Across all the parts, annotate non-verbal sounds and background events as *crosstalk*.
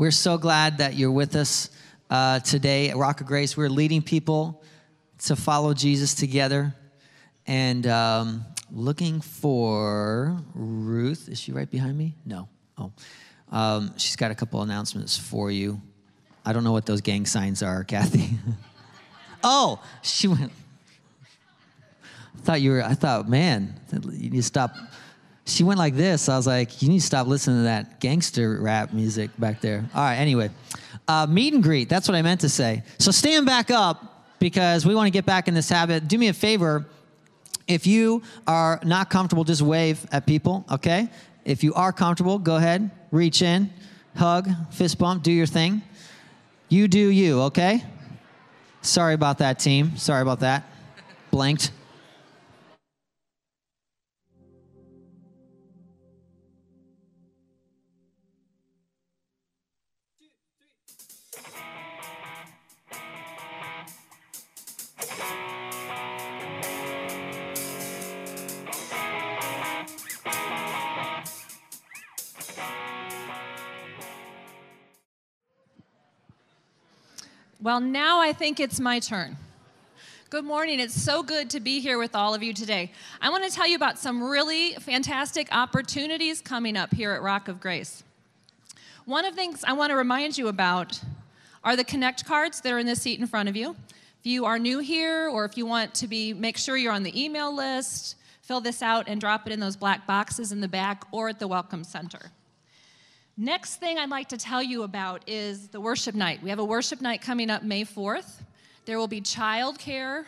We're so glad that you're with us uh, today at Rock of Grace. We're leading people to follow Jesus together and um, looking for Ruth. Is she right behind me? No. Oh. Um, she's got a couple announcements for you. I don't know what those gang signs are, Kathy. *laughs* oh, she went. I thought you were, I thought, man, you need to stop. She went like this. I was like, you need to stop listening to that gangster rap music back there. All right, anyway. Uh, meet and greet, that's what I meant to say. So stand back up because we want to get back in this habit. Do me a favor. If you are not comfortable, just wave at people, okay? If you are comfortable, go ahead, reach in, hug, fist bump, do your thing. You do you, okay? Sorry about that, team. Sorry about that. Blanked. Well, now I think it's my turn. Good morning. It's so good to be here with all of you today. I want to tell you about some really fantastic opportunities coming up here at Rock of Grace. One of the things I want to remind you about are the connect cards that are in the seat in front of you. If you are new here or if you want to be make sure you're on the email list, fill this out and drop it in those black boxes in the back or at the welcome center. Next thing I'd like to tell you about is the worship night. We have a worship night coming up May 4th. There will be childcare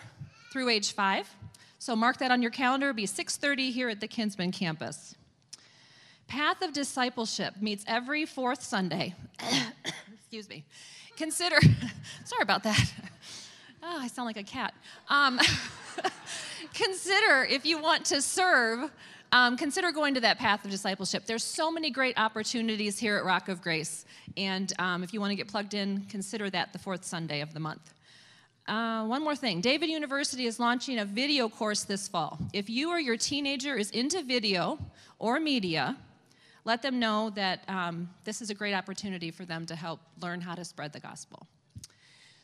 through age 5. So mark that on your calendar. It'll be 6:30 here at the Kinsman campus. Path of Discipleship meets every fourth Sunday. *coughs* Excuse me. Consider, *laughs* sorry about that. Oh, *laughs* I sound like a cat. Um, *laughs* consider if you want to serve um, consider going to that path of discipleship. There's so many great opportunities here at Rock of Grace. And um, if you want to get plugged in, consider that the fourth Sunday of the month. Uh, one more thing David University is launching a video course this fall. If you or your teenager is into video or media, let them know that um, this is a great opportunity for them to help learn how to spread the gospel.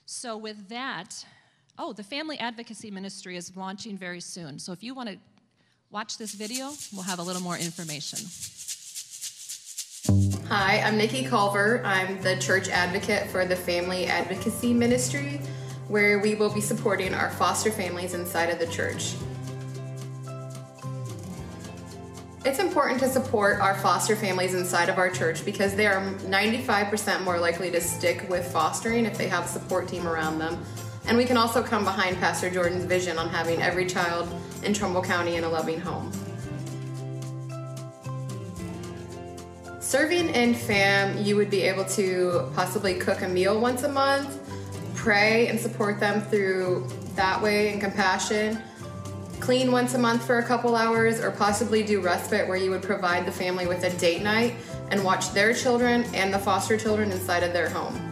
So, with that, oh, the Family Advocacy Ministry is launching very soon. So, if you want to Watch this video, we'll have a little more information. Hi, I'm Nikki Culver. I'm the church advocate for the Family Advocacy Ministry, where we will be supporting our foster families inside of the church. It's important to support our foster families inside of our church because they are 95% more likely to stick with fostering if they have a support team around them and we can also come behind Pastor Jordan's vision on having every child in Trumbull County in a loving home. Serving in FAM, you would be able to possibly cook a meal once a month, pray and support them through that way and compassion, clean once a month for a couple hours, or possibly do respite where you would provide the family with a date night and watch their children and the foster children inside of their home.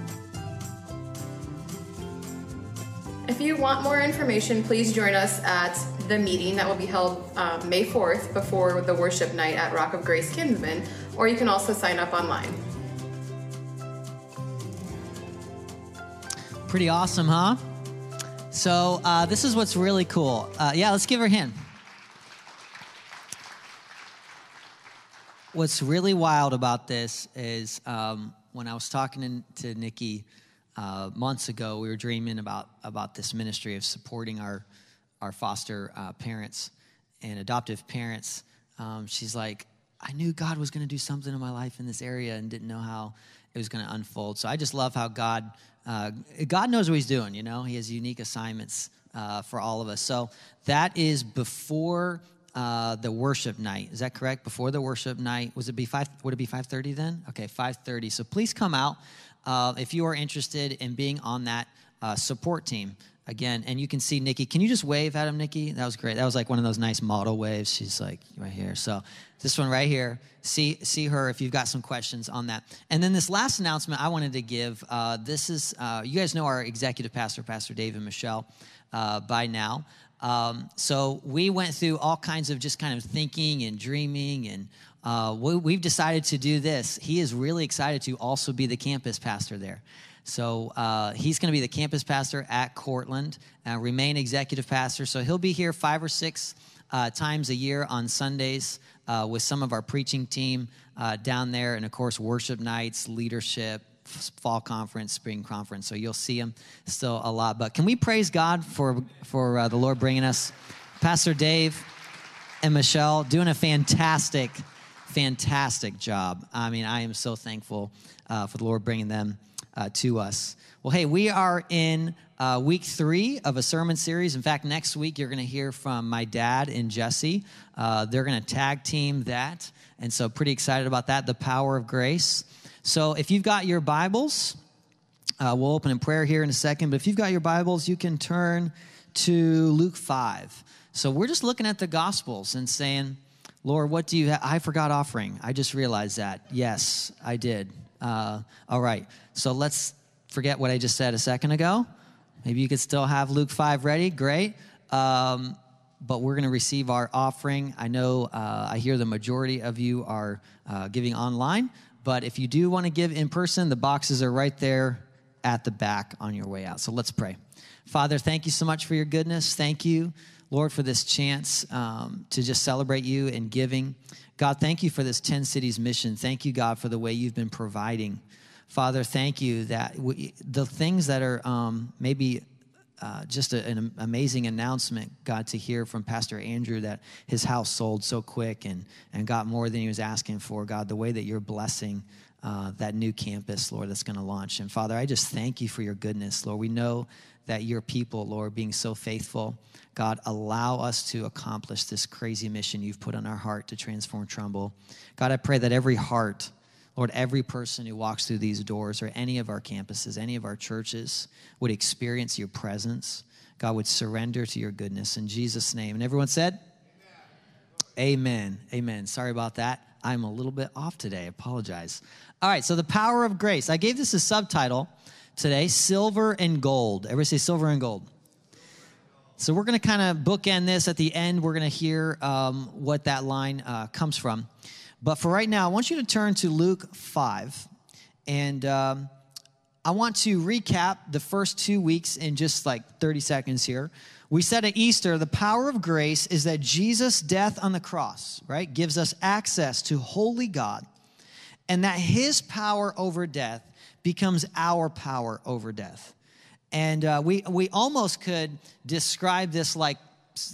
If you want more information, please join us at the meeting that will be held um, May 4th before the worship night at Rock of Grace Kinsman, or you can also sign up online. Pretty awesome, huh? So, uh, this is what's really cool. Uh, yeah, let's give her a hand. What's really wild about this is um, when I was talking to Nikki uh, months ago, we were dreaming about, about this ministry of supporting our, our foster uh, parents and adoptive parents. Um, she's like, I knew God was going to do something in my life in this area and didn't know how it was going to unfold. So I just love how God, uh, God knows what He's doing. You know, He has unique assignments uh, for all of us. So that is before uh, the worship night. Is that correct? Before the worship night, was it be five? Would it be five thirty then? Okay, five thirty. So please come out uh, if you are interested in being on that uh, support team again and you can see nikki. Can you just wave at him nikki? That was great. That was like one of those nice model waves. She's like right here. So this one right here see see her if you've got some questions on that. And then this last announcement i wanted to give uh, this is uh, you guys know our executive pastor pastor david michelle uh, by now. Um, so we went through all kinds of just kind of thinking and dreaming and uh, we, we've decided to do this. He is really excited to also be the campus pastor there. So uh, he's going to be the campus pastor at Cortland, uh, remain executive pastor. So he'll be here five or six uh, times a year on Sundays uh, with some of our preaching team uh, down there, and of course, worship nights, leadership, fall conference, spring conference. So you'll see him still a lot. But can we praise God for for uh, the Lord bringing us, Pastor Dave and Michelle doing a fantastic, fantastic job. I mean, I am so thankful uh, for the Lord bringing them uh, to us. Well, hey, we are in uh, week three of a sermon series. In fact, next week you're going to hear from my dad and Jesse. Uh, they're going to tag team that. And so, pretty excited about that, the power of grace. So, if you've got your Bibles, uh, we'll open in prayer here in a second. But if you've got your Bibles, you can turn to Luke 5. So, we're just looking at the Gospels and saying, Lord, what do you have? I forgot offering. I just realized that. Yes, I did. Uh, all right. So let's forget what I just said a second ago. Maybe you could still have Luke 5 ready. Great. Um, but we're going to receive our offering. I know uh, I hear the majority of you are uh, giving online, but if you do want to give in person, the boxes are right there at the back on your way out. So let's pray. Father, thank you so much for your goodness. Thank you, Lord, for this chance um, to just celebrate you and giving. God, thank you for this 10 cities mission. Thank you, God, for the way you've been providing. Father, thank you that we, the things that are um, maybe uh, just a, an amazing announcement, God, to hear from Pastor Andrew that his house sold so quick and, and got more than he was asking for. God, the way that you're blessing uh, that new campus, Lord, that's going to launch. And Father, I just thank you for your goodness, Lord. We know that your people, Lord, being so faithful, God, allow us to accomplish this crazy mission you've put on our heart to transform Trumbull. God, I pray that every heart, Lord, every person who walks through these doors or any of our campuses, any of our churches would experience your presence. God would surrender to your goodness in Jesus' name. And everyone said, Amen. Amen. Amen. Sorry about that. I'm a little bit off today. Apologize. All right, so the power of grace. I gave this a subtitle today silver and gold. Everybody say silver and gold. So we're going to kind of bookend this at the end. We're going to hear um, what that line uh, comes from. But for right now, I want you to turn to Luke 5. And um, I want to recap the first two weeks in just like 30 seconds here. We said at Easter, the power of grace is that Jesus' death on the cross, right, gives us access to holy God, and that his power over death becomes our power over death. And uh, we, we almost could describe this like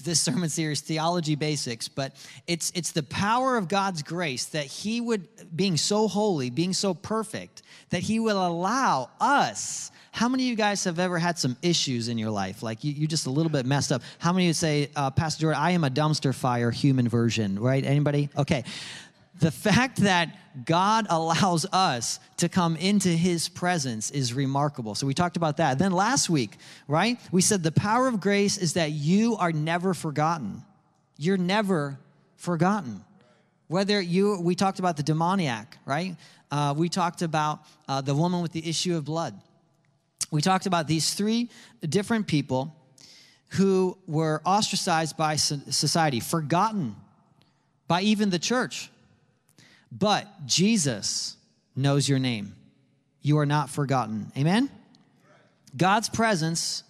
this sermon series, Theology Basics, but it's, it's the power of God's grace that He would, being so holy, being so perfect, that He will allow us. How many of you guys have ever had some issues in your life? Like you, you just a little bit messed up. How many of you say, uh, Pastor Jordan, I am a dumpster fire human version, right? Anybody? Okay the fact that God allows us to come into his presence is remarkable. So we talked about that. Then last week, right? We said the power of grace is that you are never forgotten. You're never forgotten. Whether you, we talked about the demoniac, right? Uh, we talked about uh, the woman with the issue of blood. We talked about these three different people who were ostracized by society, forgotten by even the church. But Jesus knows your name. You are not forgotten. Amen? God's presence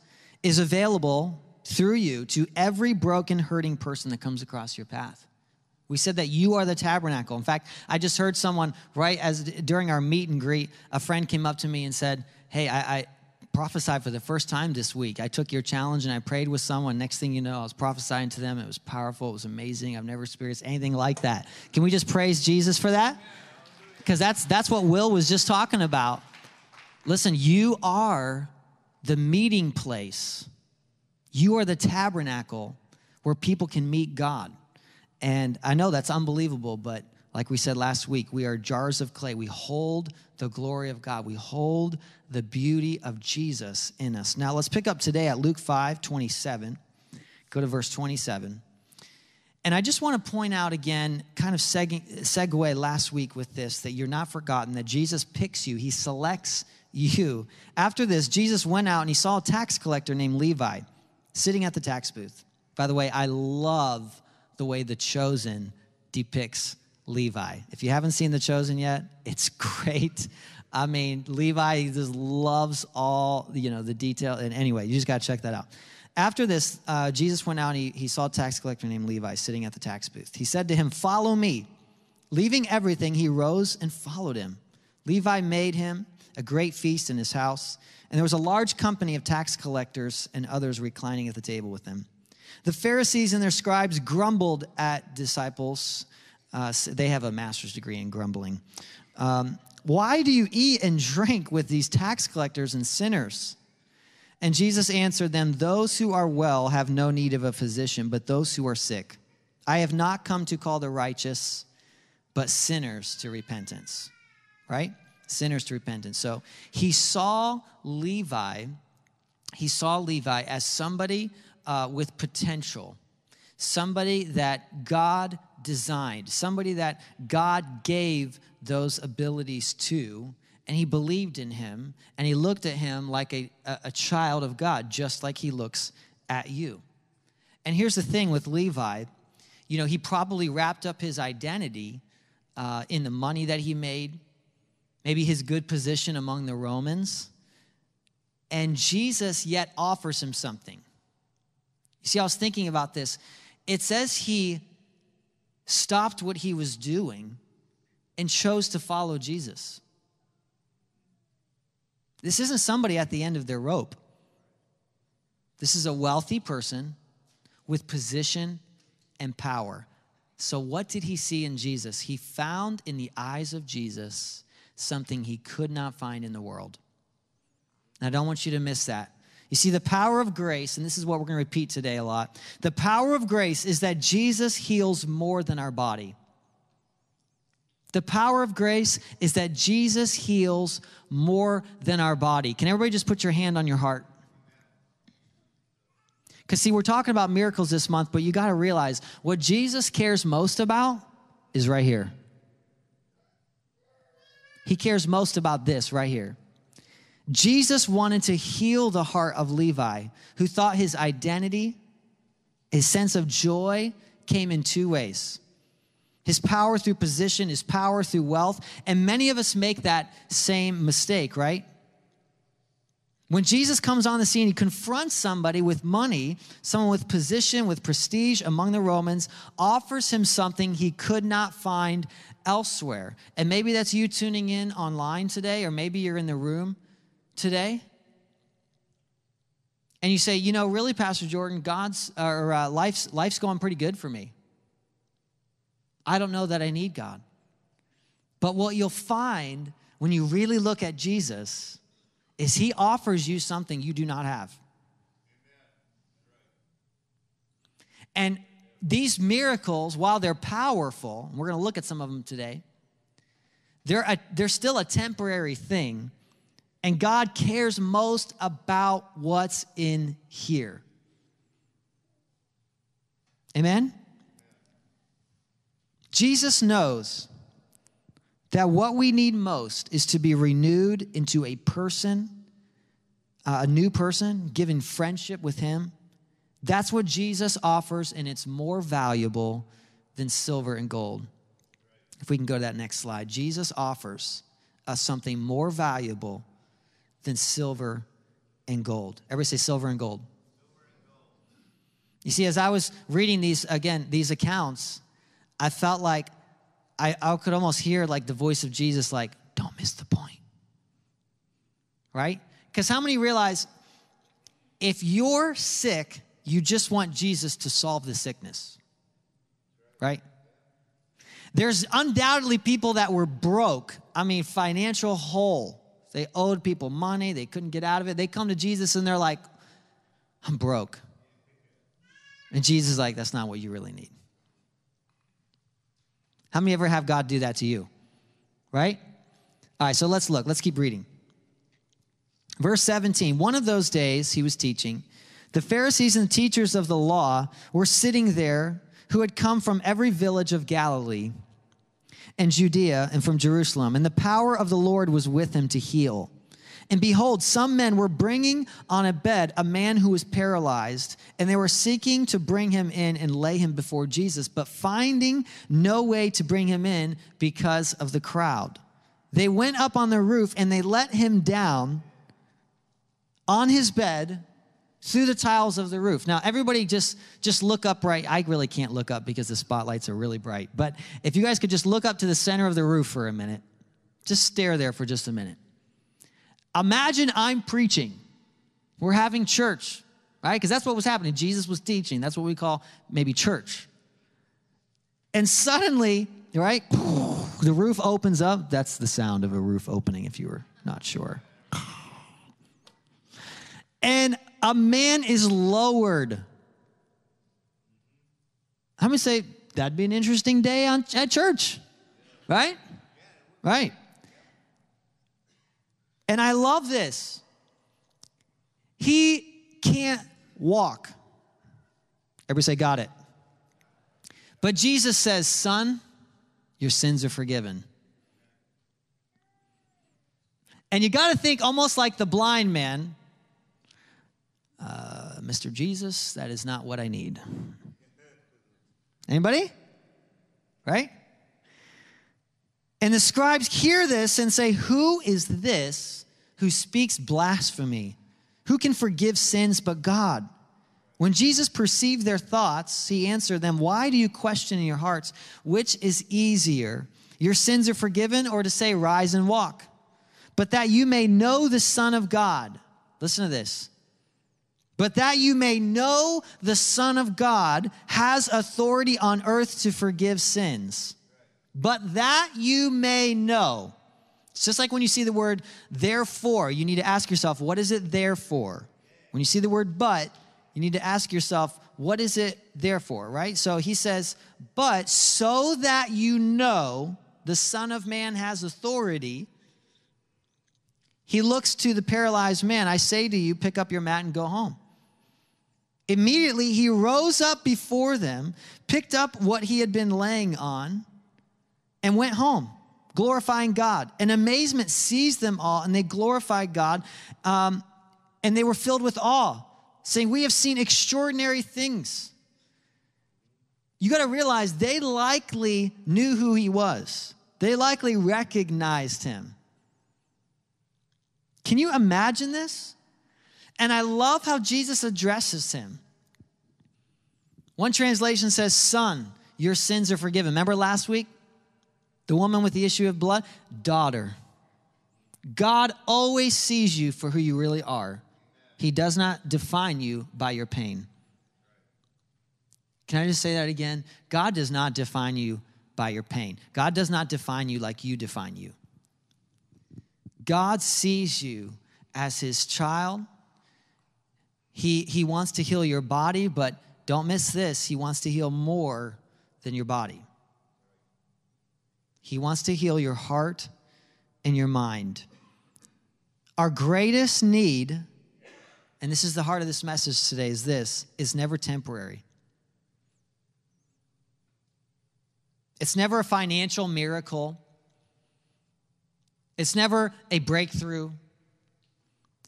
is available through you to every broken, hurting person that comes across your path. We said that you are the tabernacle. In fact, I just heard someone right as during our meet and greet, a friend came up to me and said, Hey, I, I prophesied for the first time this week. I took your challenge and I prayed with someone. Next thing you know, I was prophesying to them. It was powerful. It was amazing. I've never experienced anything like that. Can we just praise Jesus for that? Because that's that's what Will was just talking about. Listen, you are the meeting place. You are the tabernacle where people can meet God. And I know that's unbelievable, but like we said last week, we are jars of clay. We hold the glory of God. We hold the beauty of Jesus in us. Now let's pick up today at Luke 5 27. Go to verse 27. And I just want to point out again, kind of seg- segue last week with this, that you're not forgotten, that Jesus picks you, he selects you. After this, Jesus went out and he saw a tax collector named Levi sitting at the tax booth. By the way, I love the way The Chosen depicts Levi. If you haven't seen The Chosen yet, it's *laughs* great. I mean, Levi just loves all, you know, the detail. And anyway, you just got to check that out. After this, uh, Jesus went out and he, he saw a tax collector named Levi sitting at the tax booth. He said to him, Follow me. Leaving everything, he rose and followed him. Levi made him a great feast in his house, and there was a large company of tax collectors and others reclining at the table with him. The Pharisees and their scribes grumbled at disciples. Uh, they have a master's degree in grumbling. Um, Why do you eat and drink with these tax collectors and sinners? And Jesus answered them, Those who are well have no need of a physician, but those who are sick. I have not come to call the righteous, but sinners to repentance. Right? Sinners to repentance. So he saw Levi, he saw Levi as somebody uh, with potential, somebody that God designed, somebody that God gave those abilities to, and he believed in him, and he looked at him like a, a child of God, just like he looks at you. And here's the thing with Levi you know, he probably wrapped up his identity uh, in the money that he made, maybe his good position among the Romans. And Jesus yet offers him something. You see, I was thinking about this. It says he stopped what he was doing and chose to follow Jesus. This isn't somebody at the end of their rope. This is a wealthy person with position and power. So, what did he see in Jesus? He found in the eyes of Jesus something he could not find in the world. And I don't want you to miss that. You see, the power of grace, and this is what we're going to repeat today a lot the power of grace is that Jesus heals more than our body. The power of grace is that Jesus heals more than our body. Can everybody just put your hand on your heart? Because, see, we're talking about miracles this month, but you got to realize what Jesus cares most about is right here. He cares most about this right here. Jesus wanted to heal the heart of Levi, who thought his identity, his sense of joy came in two ways his power through position, his power through wealth. And many of us make that same mistake, right? When Jesus comes on the scene, he confronts somebody with money, someone with position, with prestige among the Romans, offers him something he could not find elsewhere. And maybe that's you tuning in online today, or maybe you're in the room today and you say, you know, really, Pastor Jordan, God's or uh, life's life's going pretty good for me. I don't know that I need God. But what you'll find when you really look at Jesus is He offers you something you do not have. And these miracles, while they're powerful, we're going to look at some of them today, they're, a, they're still a temporary thing and God cares most about what's in here. Amen? Jesus knows that what we need most is to be renewed into a person, uh, a new person, given friendship with Him. That's what Jesus offers, and it's more valuable than silver and gold. If we can go to that next slide, Jesus offers us something more valuable than silver and gold. Everybody say silver and gold. You see, as I was reading these, again, these accounts, I felt like I, I could almost hear like the voice of Jesus, like, don't miss the point. Right? Because how many realize if you're sick, you just want Jesus to solve the sickness? Right? There's undoubtedly people that were broke, I mean, financial hole they owed people money, they couldn't get out of it. They come to Jesus and they're like, I'm broke. And Jesus is like, that's not what you really need. How many ever have God do that to you? Right? All right, so let's look. Let's keep reading. Verse 17 One of those days he was teaching, the Pharisees and teachers of the law were sitting there who had come from every village of Galilee and Judea and from Jerusalem, and the power of the Lord was with him to heal. And behold, some men were bringing on a bed a man who was paralyzed, and they were seeking to bring him in and lay him before Jesus, but finding no way to bring him in because of the crowd. They went up on the roof and they let him down on his bed through the tiles of the roof. Now, everybody just just look up right. I really can't look up because the spotlights are really bright. But if you guys could just look up to the center of the roof for a minute. Just stare there for just a minute. Imagine I'm preaching. We're having church, right? Because that's what was happening. Jesus was teaching. That's what we call maybe church. And suddenly, right, the roof opens up. That's the sound of a roof opening, if you were not sure. And a man is lowered. How many say that'd be an interesting day on, at church? Right? Right. And I love this. He can't walk. Everybody say, Got it. But Jesus says, Son, your sins are forgiven. And you got to think almost like the blind man uh, Mr. Jesus, that is not what I need. Anybody? Right? And the scribes hear this and say, Who is this who speaks blasphemy? Who can forgive sins but God? When Jesus perceived their thoughts, he answered them, Why do you question in your hearts which is easier, your sins are forgiven, or to say, Rise and walk? But that you may know the Son of God. Listen to this. But that you may know the Son of God has authority on earth to forgive sins but that you may know. It's just like when you see the word therefore, you need to ask yourself, what is it there for? When you see the word but, you need to ask yourself, what is it there for, right? So he says, but so that you know the Son of Man has authority, he looks to the paralyzed man. I say to you, pick up your mat and go home. Immediately he rose up before them, picked up what he had been laying on, and went home, glorifying God. And amazement seized them all, and they glorified God. Um, and they were filled with awe, saying, We have seen extraordinary things. You got to realize they likely knew who he was, they likely recognized him. Can you imagine this? And I love how Jesus addresses him. One translation says, Son, your sins are forgiven. Remember last week? The woman with the issue of blood, daughter. God always sees you for who you really are. He does not define you by your pain. Can I just say that again? God does not define you by your pain. God does not define you like you define you. God sees you as his child. He, he wants to heal your body, but don't miss this. He wants to heal more than your body. He wants to heal your heart and your mind. Our greatest need, and this is the heart of this message today, is this is never temporary. It's never a financial miracle. It's never a breakthrough.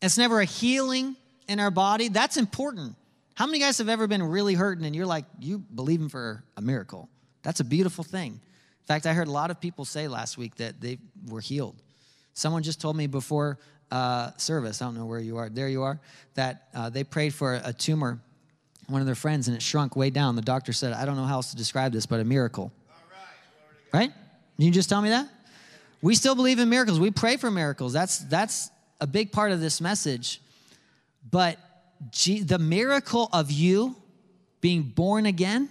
It's never a healing in our body. That's important. How many guys have ever been really hurting and you're like, you believing for a miracle? That's a beautiful thing. In fact, I heard a lot of people say last week that they were healed. Someone just told me before uh, service, I don't know where you are, there you are, that uh, they prayed for a tumor, one of their friends, and it shrunk way down. The doctor said, I don't know how else to describe this, but a miracle. Right? You just tell me that? We still believe in miracles. We pray for miracles. That's, that's a big part of this message. But the miracle of you being born again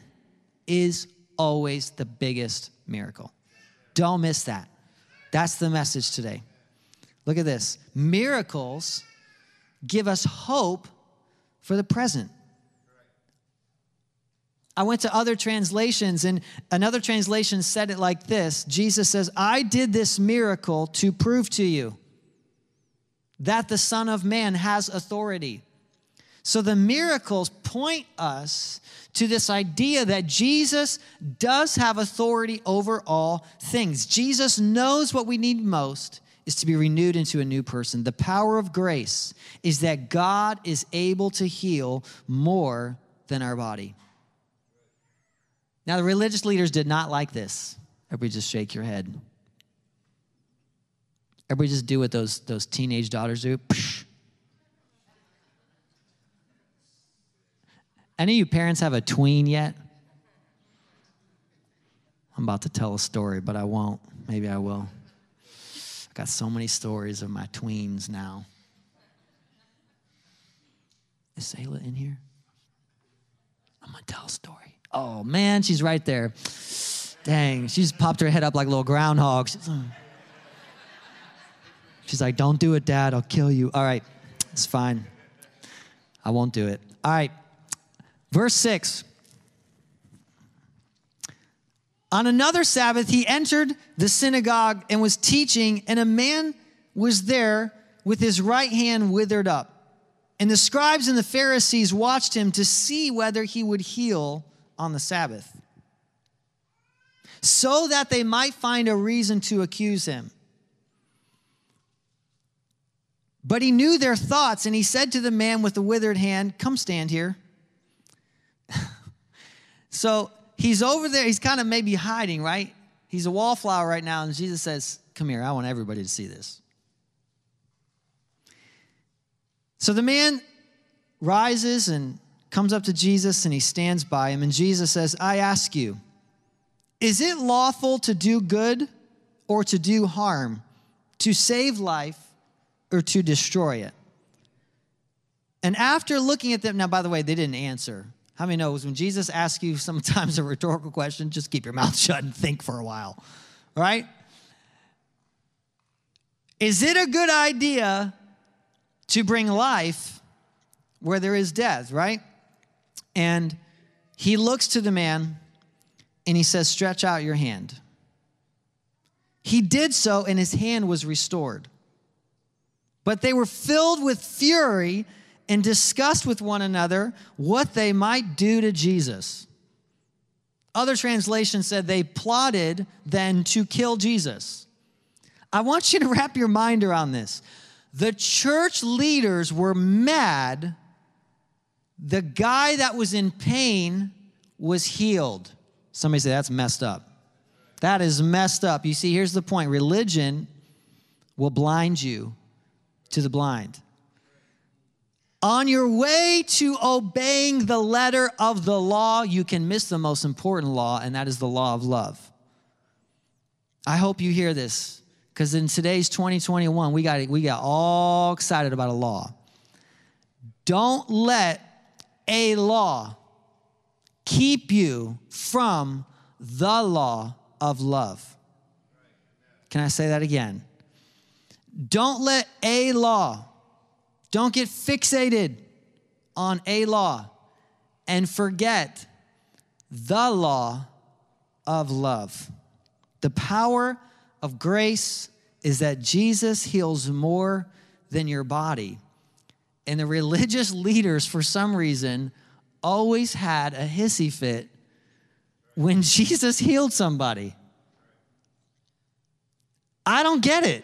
is always the biggest miracle. Don't miss that. That's the message today. Look at this miracles give us hope for the present. I went to other translations, and another translation said it like this Jesus says, I did this miracle to prove to you that the Son of Man has authority. So the miracles point us to this idea that Jesus does have authority over all things. Jesus knows what we need most, is to be renewed into a new person. The power of grace is that God is able to heal more than our body. Now, the religious leaders did not like this. Everybody just shake your head. Everybody just do what those, those teenage daughters do. Psh. Any of you parents have a tween yet? I'm about to tell a story, but I won't. Maybe I will. I got so many stories of my tweens now. Is Sayla in here? I'm gonna tell a story. Oh man, she's right there. Dang, she just popped her head up like a little groundhog. She's, she's like, Don't do it, Dad. I'll kill you. All right, it's fine. I won't do it. All right, verse 6. On another Sabbath, he entered the synagogue and was teaching, and a man was there with his right hand withered up. And the scribes and the Pharisees watched him to see whether he would heal on the Sabbath, so that they might find a reason to accuse him. But he knew their thoughts, and he said to the man with the withered hand, Come stand here. *laughs* so he's over there. He's kind of maybe hiding, right? He's a wallflower right now, and Jesus says, Come here, I want everybody to see this. So the man rises and comes up to Jesus and he stands by him, and Jesus says, I ask you, is it lawful to do good or to do harm, to save life or to destroy it? And after looking at them, now, by the way, they didn't answer. How many knows when Jesus asks you sometimes *laughs* a rhetorical question, just keep your mouth *laughs* shut and think for a while, right? Is it a good idea to bring life where there is death, right? And he looks to the man and he says, Stretch out your hand. He did so, and his hand was restored. But they were filled with fury and discussed with one another what they might do to Jesus. Other translations said they plotted then to kill Jesus. I want you to wrap your mind around this. The church leaders were mad. The guy that was in pain was healed. Somebody say that's messed up. That is messed up. You see, here's the point religion will blind you to the blind. On your way to obeying the letter of the law, you can miss the most important law, and that is the law of love. I hope you hear this because in today's 2021, we got, we got all excited about a law. Don't let a law keep you from the law of love. Can I say that again? Don't let a law don't get fixated on a law and forget the law of love. The power of grace is that Jesus heals more than your body. And the religious *laughs* leaders, for some reason, always had a hissy fit when *laughs* Jesus healed somebody. I don't get it.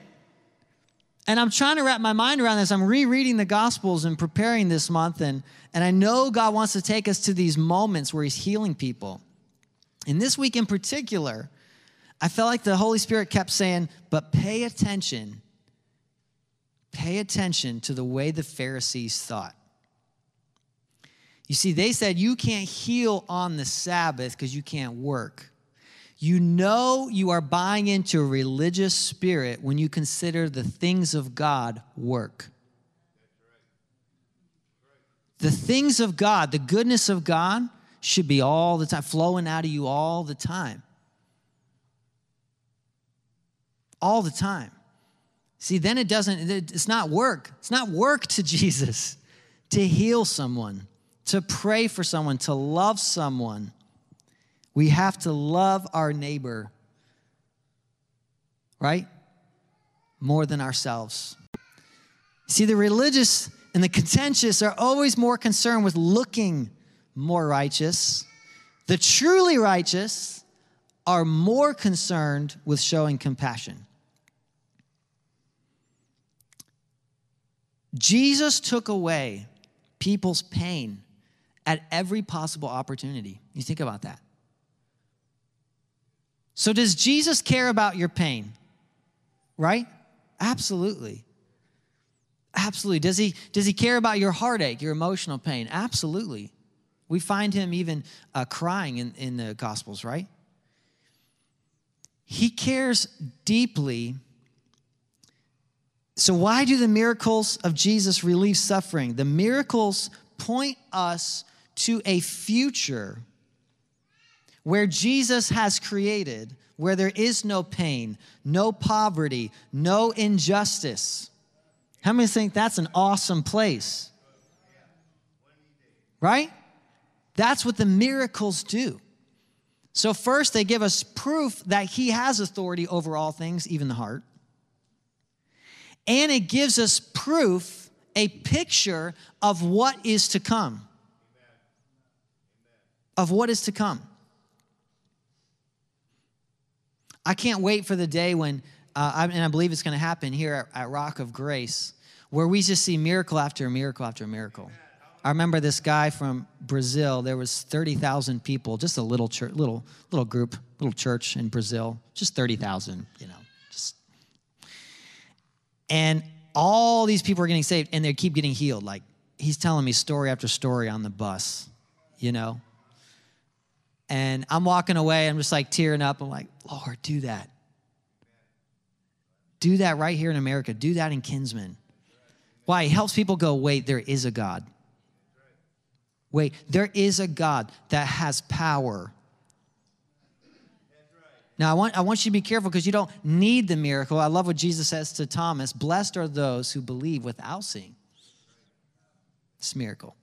And I'm trying to wrap my mind around this. I'm rereading the Gospels and preparing this month, and, and I know God wants to take us to these moments where He's healing people. And this week in particular, I felt like the Holy Spirit kept saying, but pay attention. Pay attention to the way the Pharisees thought. You see, they said you can't heal on the Sabbath because you can't work. You know you are buying into a religious spirit when you consider the things of God work. The things of God, the goodness of God, should be all the time, flowing out of you all the time. All the time. See, then it doesn't, it's not work. It's not work to *laughs* Jesus to heal someone, to pray for someone, to love someone. We have to love our neighbor, right? More than ourselves. See, the religious and the contentious are always more concerned with looking more righteous. The truly righteous are more concerned with showing compassion. Jesus took away people's pain at every possible opportunity. You think about that. So, does Jesus care about your pain? Right? Absolutely. Absolutely. Does he, does he care about your heartache, your emotional pain? Absolutely. We find him even uh, crying in, in the Gospels, right? He cares deeply. So, why do the miracles of Jesus relieve suffering? The miracles point us to a future where Jesus has created, where there is no pain, no poverty, no injustice. How many think that's an awesome place? Right? That's what the miracles do. So, first, they give us proof that He has authority over all things, even the heart. And it gives us proof, a picture of what is to come. Of what is to come. I can't wait for the day when, uh, I, and I believe it's going to happen here at, at, Rock of Grace, where we just see miracle after miracle after miracle. I remember this guy from Brazil. There was 30,000 people, just a little church, little little group, little church in Brazil, just 30,000, you know, just. And all these people are getting saved, and they keep getting healed. Like he's telling me story after story on the bus, you know. And I'm walking away, I'm just like tearing up. I'm like, Lord, do that. Do that right here in America. Do that in Kinsman. Why? It helps people go, wait, there is a God. Wait, there is a God that has power. Now, I want, I want you to be careful because you don't need the miracle. I love what Jesus says to Thomas Blessed are those who believe without seeing. It's miracle.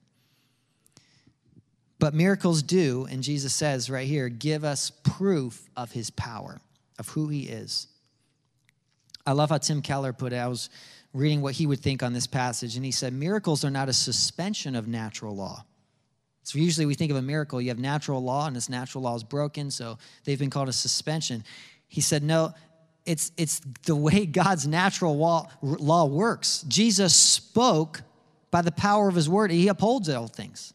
But miracles do, and Jesus says right here, give us proof of his power, of who he is. I love how Tim Keller put it. I was reading what he would think on this passage, and he said, Miracles are not a suspension of natural law. So usually we think of a miracle, you have natural law, and this natural law is broken, so they've been called a suspension. He said, No, it's, it's the way God's natural law, law works. Jesus spoke by the power of his word, he upholds all things.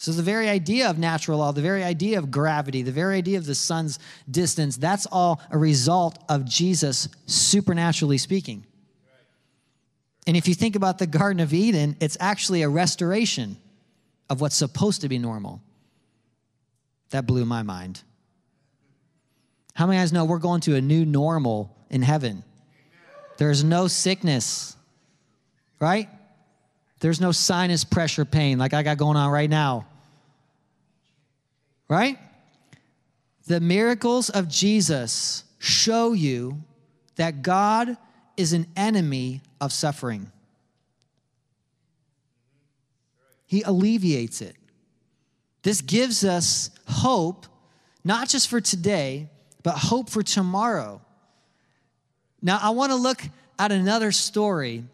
So, the very idea of natural law, the very idea of gravity, the very idea of the sun's distance, that's all a result of Jesus supernaturally speaking. And if you think about the Garden of Eden, it's actually a restoration of what's supposed to be normal. That blew my mind. How many guys know we're going to a new normal in heaven? There's no sickness, right? There's no sinus pressure pain like I got going on right now. Right? The miracles of Jesus show you that God is an enemy of suffering. He alleviates it. This gives us hope, not just for today, but hope for tomorrow. Now, I want to look at another story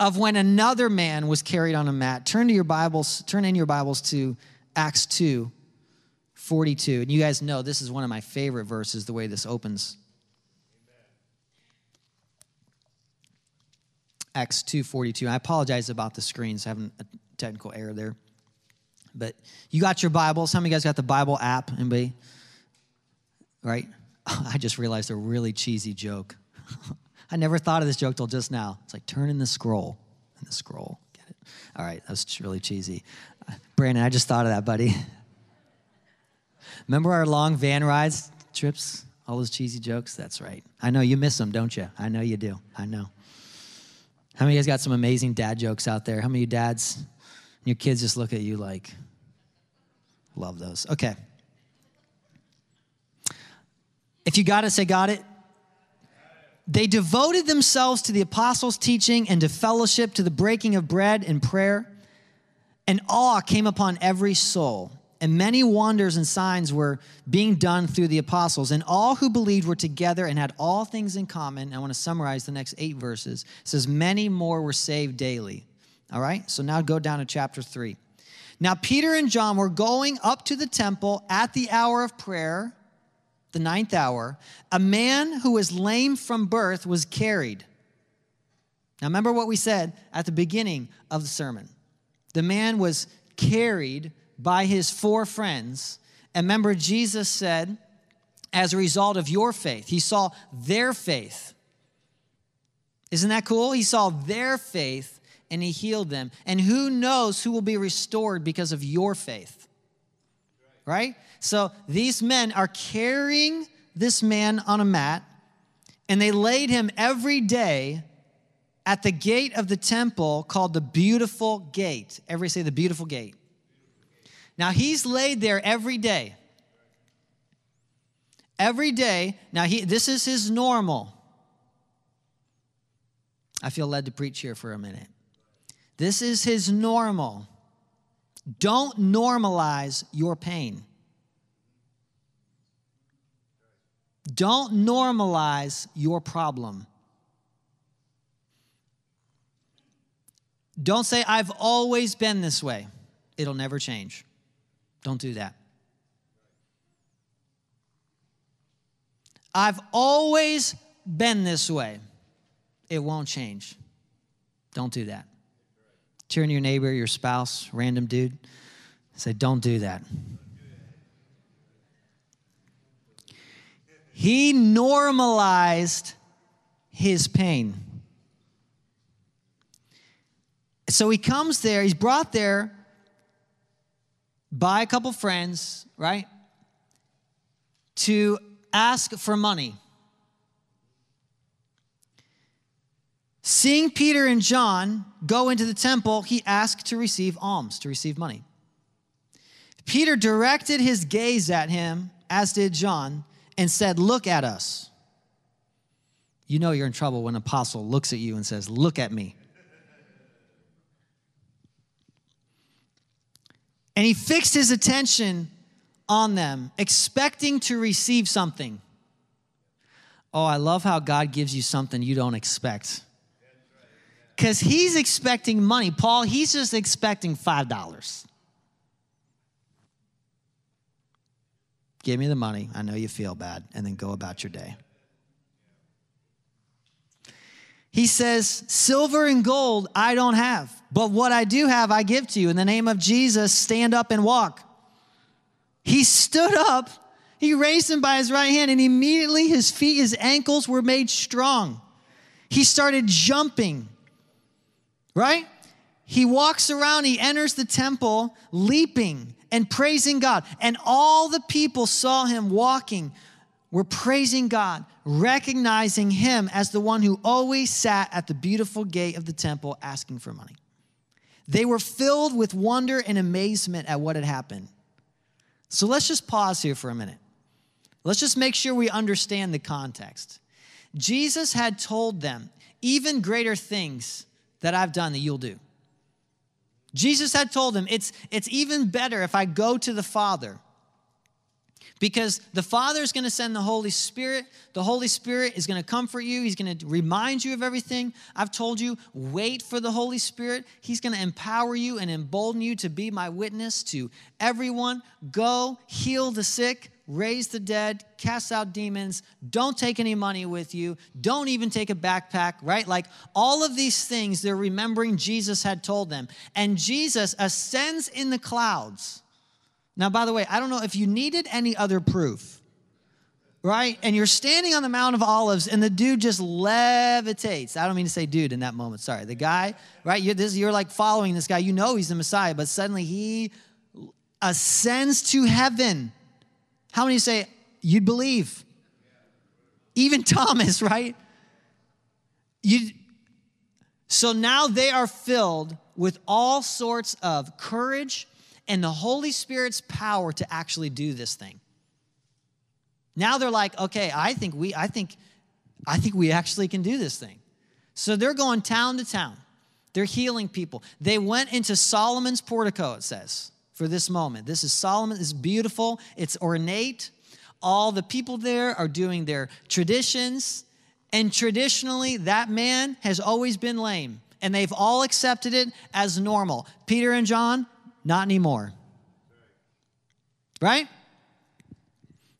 of when another man was carried on a mat. Turn to your Bibles, turn in your Bibles to Acts 2 42. And you guys know this is one of my favorite verses, the way this opens. Acts 2:42. I apologize about the screens, having a technical error there. But you got your Bibles. How many of you guys got the Bible app? Anybody? Right? *laughs* I just realized a really cheesy joke. *laughs* I never thought of this joke till just now. It's like turn in the scroll, in the scroll. Get it? All right, that was really cheesy. Uh, Brandon, I just thought of that, buddy. Remember our long van rides, trips, all those cheesy jokes? That's right. I know you miss them, don't you? I know you do. I know. How many of you guys got some amazing dad jokes out there? How many dads, your kids just look at you like, love those. Okay. If you got it, say got it. They devoted themselves to the apostles' teaching and to fellowship, to the breaking of bread and prayer. And awe came upon every soul. And many wonders and signs were being done through the apostles. And all who believed were together and had all things in common. I want to summarize the next eight verses. It says, Many more were saved daily. All right, so now go down to chapter three. Now, Peter and John were going up to the temple at the hour of prayer the ninth hour, a man who was lame from birth was carried. Now, remember what we said at the beginning of the sermon. The man was carried by his four friends. And remember, Jesus said, as a result of your faith, he saw their faith. Isn't that cool? He saw their faith and he healed them. And who knows who will be restored because of your faith? Right? So these men are carrying this man on a mat and they laid him every day at the gate of the temple called the Beautiful Gate. Everybody say the Beautiful Gate. Now he's laid there every day. Every day. Now he this is his normal. I feel led to preach here for a minute. This is his normal. Don't normalize your pain. Don't normalize your problem. Don't say, I've always been this way. It'll never change. Don't do that. I've always been this way. It won't change. Don't do that. Turn to your neighbor, your spouse, random dude. Say, don't do that. He normalized his pain. So he comes there, he's brought there by a couple friends, right? To ask for money. Seeing Peter and John go into the temple, he asked to receive alms, to receive money. Peter directed his gaze at him, as did John, and said, Look at us. You know you're in trouble when an apostle looks at you and says, Look at me. And he fixed his attention on them, expecting to receive something. Oh, I love how God gives you something you don't expect. Because he's expecting money. Paul, he's just expecting $5. Give me the money. I know you feel bad, and then go about your day. He says, Silver and gold I don't have, but what I do have I give to you. In the name of Jesus, stand up and walk. He stood up, he raised him by his right hand, and immediately his feet, his ankles were made strong. He started jumping, right? He walks around, he enters the temple leaping and praising God. And all the people saw him walking, were praising God, recognizing him as the one who always sat at the beautiful gate of the temple asking for money. They were filled with wonder and amazement at what had happened. So let's just pause here for a minute. Let's just make sure we understand the context. Jesus had told them, even greater things that I've done that you'll do. Jesus had told him, it's, it's even better if I go to the Father because the Father is going to send the Holy Spirit. The Holy Spirit is going to comfort you. He's going to remind you of everything. I've told you, wait for the Holy Spirit. He's going to empower you and embolden you to be my witness to everyone. Go heal the sick, raise the dead, cast out demons. Don't take any money with you. Don't even take a backpack, right? Like all of these things, they're remembering Jesus had told them. And Jesus ascends in the clouds now, by the way, I don't know if you needed any other proof, right? And you're standing on the Mount of Olives and the dude just levitates. I don't mean to say dude in that moment, sorry. The guy, right? You're, this, you're like following this guy. You know he's the Messiah, but suddenly he ascends to heaven. How many say you'd believe? Even *laughs* Thomas, right? You, so now they are filled with all sorts of courage and the Holy Spirit's power to actually do this thing. Now they're like, okay, I think we, I think, I think we actually can do this thing. So they're going town to town. They're healing people. They went into Solomon's portico, it says, for this moment. This is Solomon, it's beautiful, it's ornate. All the people there are doing their traditions. And traditionally, that man has always been lame. And they've all accepted it as normal. Peter and John, not anymore. Right?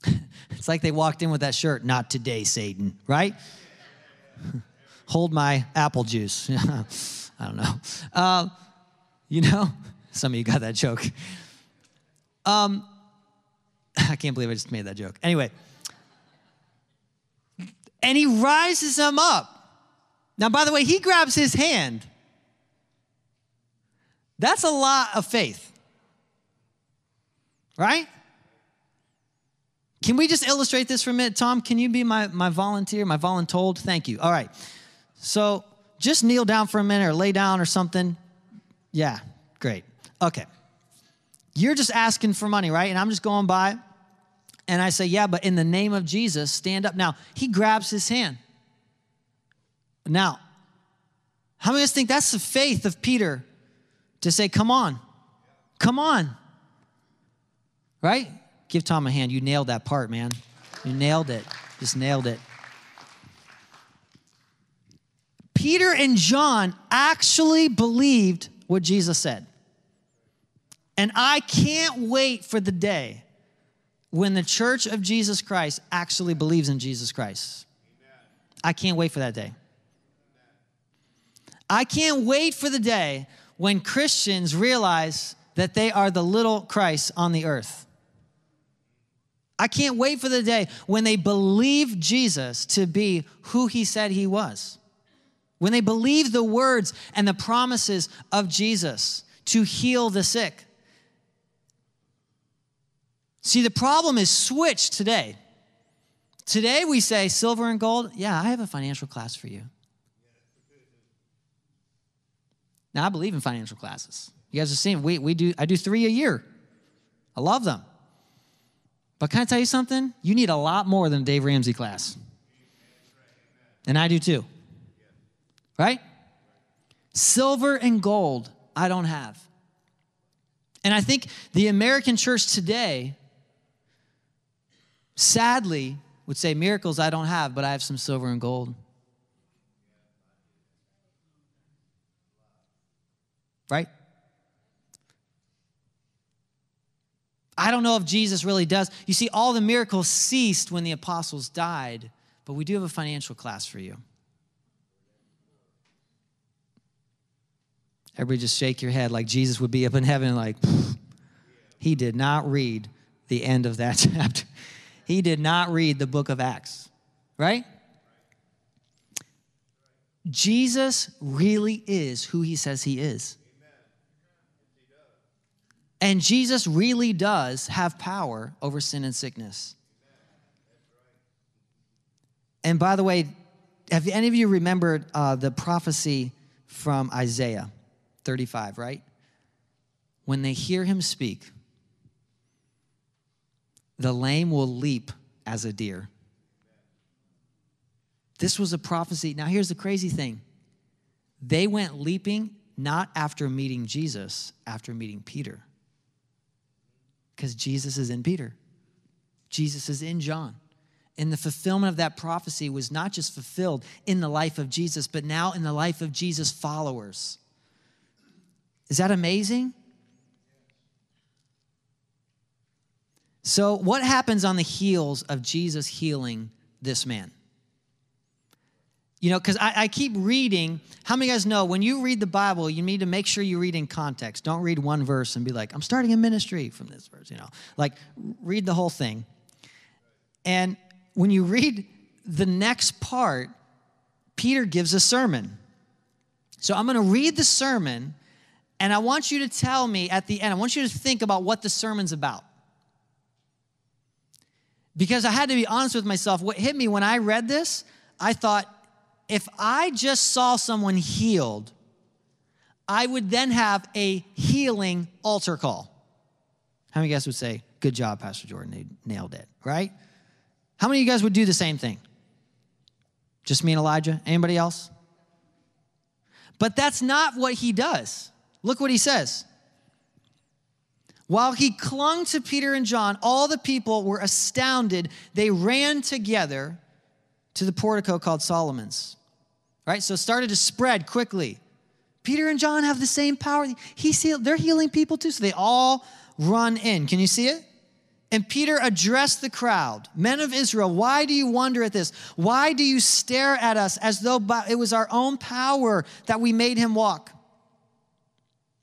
*laughs* it's like they walked in with that shirt, not today, Satan, right? *laughs* hold my apple juice. *laughs* I don't know. Uh, you know, some of you got that joke. Um, *laughs* I can't believe I just made that joke. Anyway, and he rises him up. Now, by the way, he grabs his hand. That's a lot of faith, right? Can we just illustrate this for a minute? Tom, can you be my, my volunteer, my voluntold? Thank you. All right. So just kneel down for a minute or lay down or something. Yeah. Okay. You're just asking for money, right? And I'm just going by and I say, Yeah, but in the name of Jesus, stand up. Now, he grabs his hand. Now, how many of us think that's the faith of Peter to say, Come on, come on? Right? Give Tom a hand. You nailed that part, man. You nailed it. Just nailed it. Peter and John actually believed what Jesus said. And I can't wait for the day when the church of Jesus Christ actually believes in Jesus Christ. I can't wait for that day. I can't wait for the day when Christians realize that they are the little Christ on the earth. I can't wait for the day when they believe Jesus to be who he said he was. When they believe the words and the promises of Jesus to heal the sick. See, the problem is switched today. Today we say silver and gold. Yeah, I have a financial class for you. Now I believe in financial classes. You guys are seeing we, we do I do three a year. I love them. But can I tell you something? You need a lot more than a Dave Ramsey class. And I do too. Right? Silver and gold, I don't have. And I think the American church today, sadly, would say, Miracles I don't have, but I have some silver and gold. Right? I don't know if Jesus really does. You see, all the miracles ceased when the apostles died, but we do have a financial class for you. Everybody just shake your head like Jesus would be up in heaven, like, he did not read the end of that *laughs* chapter. He did not read the book of Acts, right? Jesus really is who he says he is. And Jesus really does have power over sin and sickness. And by the way, have any of you remembered uh, the prophecy from Isaiah 35, right? When they hear him speak, the lame will leap as a deer. This was a prophecy. Now, here's the crazy thing they went leaping not after meeting Jesus, after meeting Peter. Because Jesus is in Peter, Jesus is in John. And the fulfillment of that prophecy was not just fulfilled in the life of Jesus, but now in the life of Jesus' followers. Is that amazing? So, what happens on the heels of Jesus healing this man? You know, because I, I, keep reading. How many guys know when you read the Bible, you need to make sure you read in context. Don't read one verse and be like, I'm starting a ministry from this verse, you know. Like, read the whole thing. And when you read the next part, Peter gives a sermon. So I'm going to read the sermon, and I want you to tell me at the end, I want you to think about what the sermon's about. Because I had to be honest with myself. What hit me when I read this, I thought, if I just saw someone healed, I would then have a healing altar call. How many of you guys would say, Good job, Pastor Jordan? They nailed it, right? How many of you guys would do the same thing? Just me and Elijah? Anybody else? But that's not what he does. Look what he says. While he clung to Peter and John, all the people were astounded. They ran together to the portico called Solomon's right? So it started to spread quickly. Peter and John have the same power. He's heal, they're healing people too. So they all run in. Can you see it? And Peter addressed the crowd Men of Israel, why do you wonder at this? Why do you stare at us as though it was our own power that we made him walk?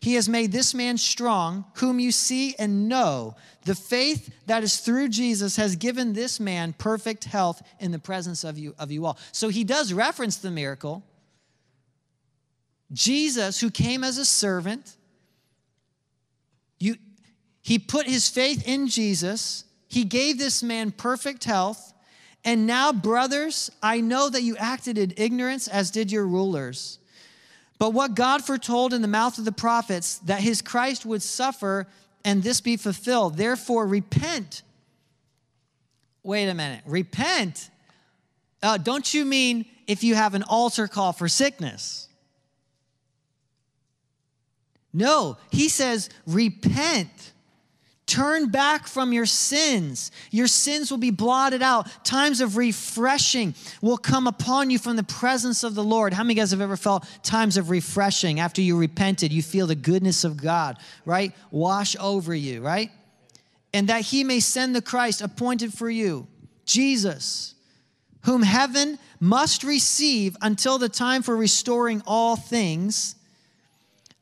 He has made this man strong, whom you see and know. The faith that is through Jesus has given this man perfect health in the presence of you, of you all. So he does reference the miracle. Jesus, who came as a servant, you, he put his faith in Jesus. He gave this man perfect health. And now, brothers, I know that you acted in ignorance, as did your rulers. But what God foretold in the mouth of the prophets, that his Christ would suffer and this be fulfilled. Therefore, repent. Wait a minute. Repent? Uh, don't you mean if you have an altar call for sickness? No, he says, repent. Turn back from your sins. Your sins will be blotted out. Times of refreshing will come upon you from the presence of the Lord. How many of you guys have ever felt times of refreshing after you repented? You feel the goodness of God, right? Wash over you, right? And that he may send the Christ appointed for you, Jesus, whom heaven must receive until the time for restoring all things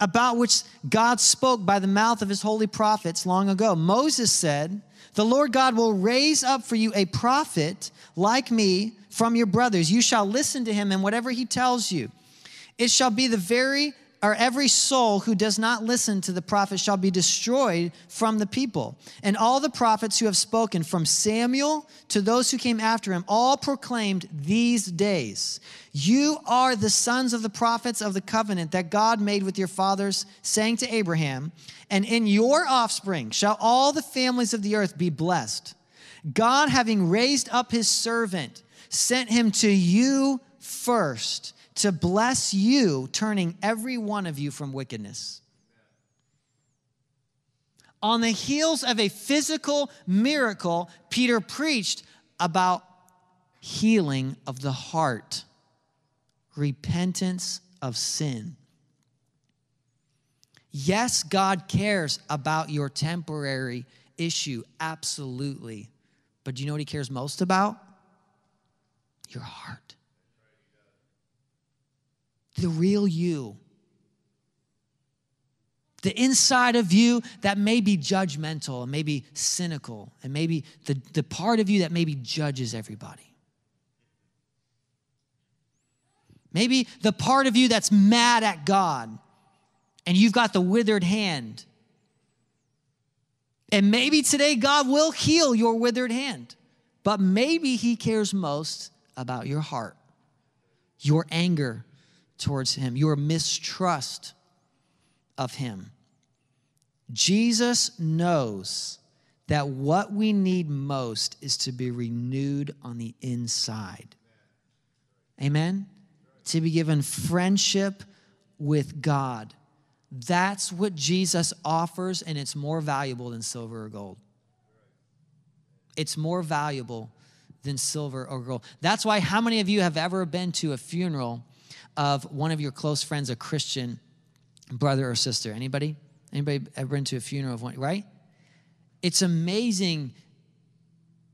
about which God spoke by the mouth of his holy prophets long ago. Moses said, The Lord God will raise up for you a prophet like me from your brothers. You shall listen to him and whatever he tells you. It shall be the very or every soul who does not listen to the prophet shall be destroyed from the people. And all the prophets who have spoken from Samuel to those who came after him all proclaimed these days You are the sons of the prophets of the covenant that God made with your fathers, saying to Abraham, And in your offspring shall all the families of the earth be blessed. God, having raised up his servant, sent him to you first to bless you, turning every one of you from wickedness. On the heels of a physical miracle, Peter preached about healing of the heart, repentance of sin. Yes, God cares about your temporary issue, absolutely. But do you know what He cares most about? Your heart the real you. The inside of you that may be judgmental and maybe cynical, and maybe the, the part of you that maybe judges everybody. Maybe the part of you that's mad at God and you've got the withered hand. And maybe today God will heal your withered hand, but maybe He cares most about your heart, your anger, towards him, your mistrust of him. Jesus knows that what we need most is to be renewed on the inside. Amen? To be given friendship with God. That's what Jesus offers, and it's more valuable than silver or gold. It's more valuable than silver or gold. That's why, how many of you have ever been to a funeral of one of your close friends, a Christian brother or sister. Anybody? Anybody ever been to a funeral of one, right? It's amazing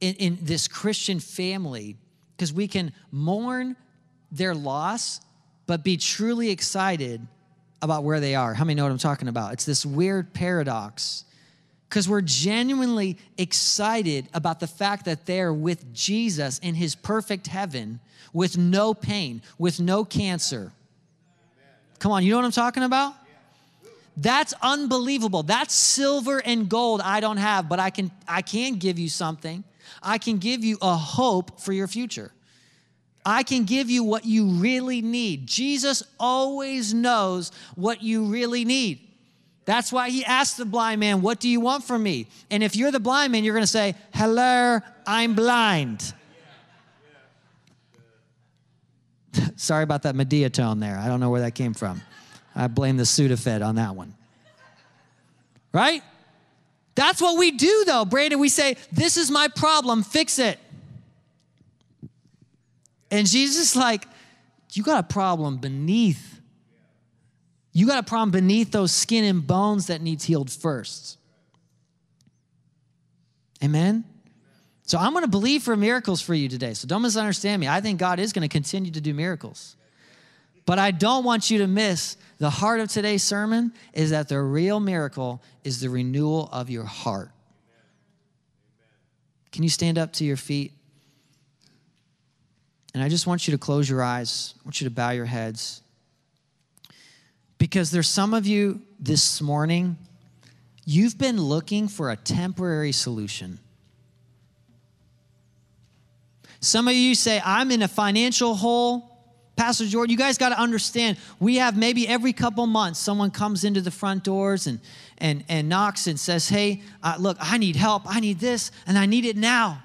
in, in this Christian family because we can mourn their loss, but be truly excited about where they are. How many know what I'm talking about? It's this weird paradox because we're genuinely excited about the fact that they're with Jesus in his perfect heaven with no pain, with no cancer. Come on, you know what I'm talking about? That's unbelievable. That's silver and gold I don't have, but I can I can give you something. I can give you a hope for your future. I can give you what you really need. Jesus always knows what you really need. That's why he asked the blind man, What do you want from me? And if you're the blind man, you're going to say, Hello, I'm blind. *laughs* Sorry about that Madea tone there. I don't know where that came from. I blame the Sudafed on that one. Right? That's what we do, though, Brandon. We say, This is my problem, fix it. And Jesus like, You got a problem beneath. You got a problem beneath those skin and bones that needs healed first. Amen? So I'm going to believe for miracles for you today. So don't misunderstand me. I think God is going to continue to do miracles. But I don't want you to miss the heart of today's sermon is that the real miracle is the renewal of your heart. Can you stand up to your feet? And I just want you to close your eyes. I want you to bow your heads. Because there's some of you this morning, you've been looking for a temporary solution. Some of you say, I'm in a financial hole. Pastor Jordan, you guys got to understand, we have maybe every couple months someone comes into the front doors and, and, and knocks and says, Hey, uh, look, I need help. I need this, and I need it now.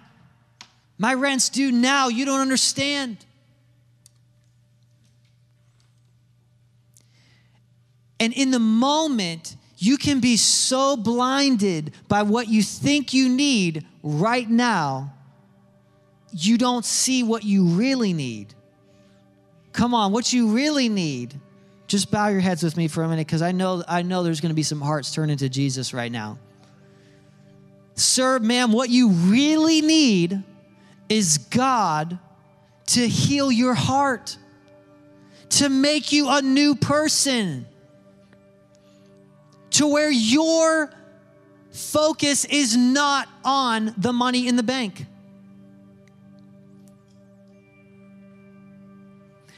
My rent's due now. You don't understand. And in the moment, you can be so blinded by what you think you need right now you don't see what you really need. Come on, what you really need. Just bow your heads with me for a minute because I know, I know there's going to be some hearts turning to Jesus right now. Sir, ma'am, what you really need is God to heal your heart, to make you a new person, to where your focus is not on the money in the bank.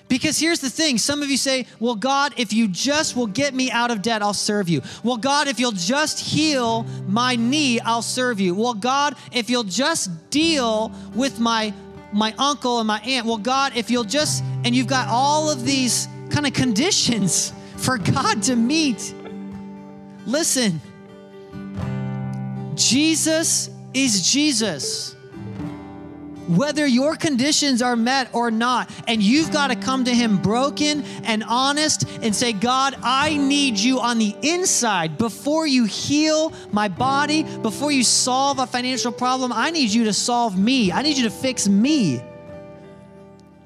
Because here's the thing some of you say, Well, God, if you just will get me out of debt, I'll serve you. Well, God, if you'll just heal my knee, I'll serve you. Well, God, if you'll just deal with my my uncle and my aunt. Well, God, if you'll just and you've got all of these kind of conditions *laughs* for God to meet. Listen. Jesus is Jesus whether your conditions are met or not. And you've got to come to Him broken and honest and say, God, I need you on the inside. Before you heal my body, before you solve a financial problem, I need you to solve me. I need you to fix me.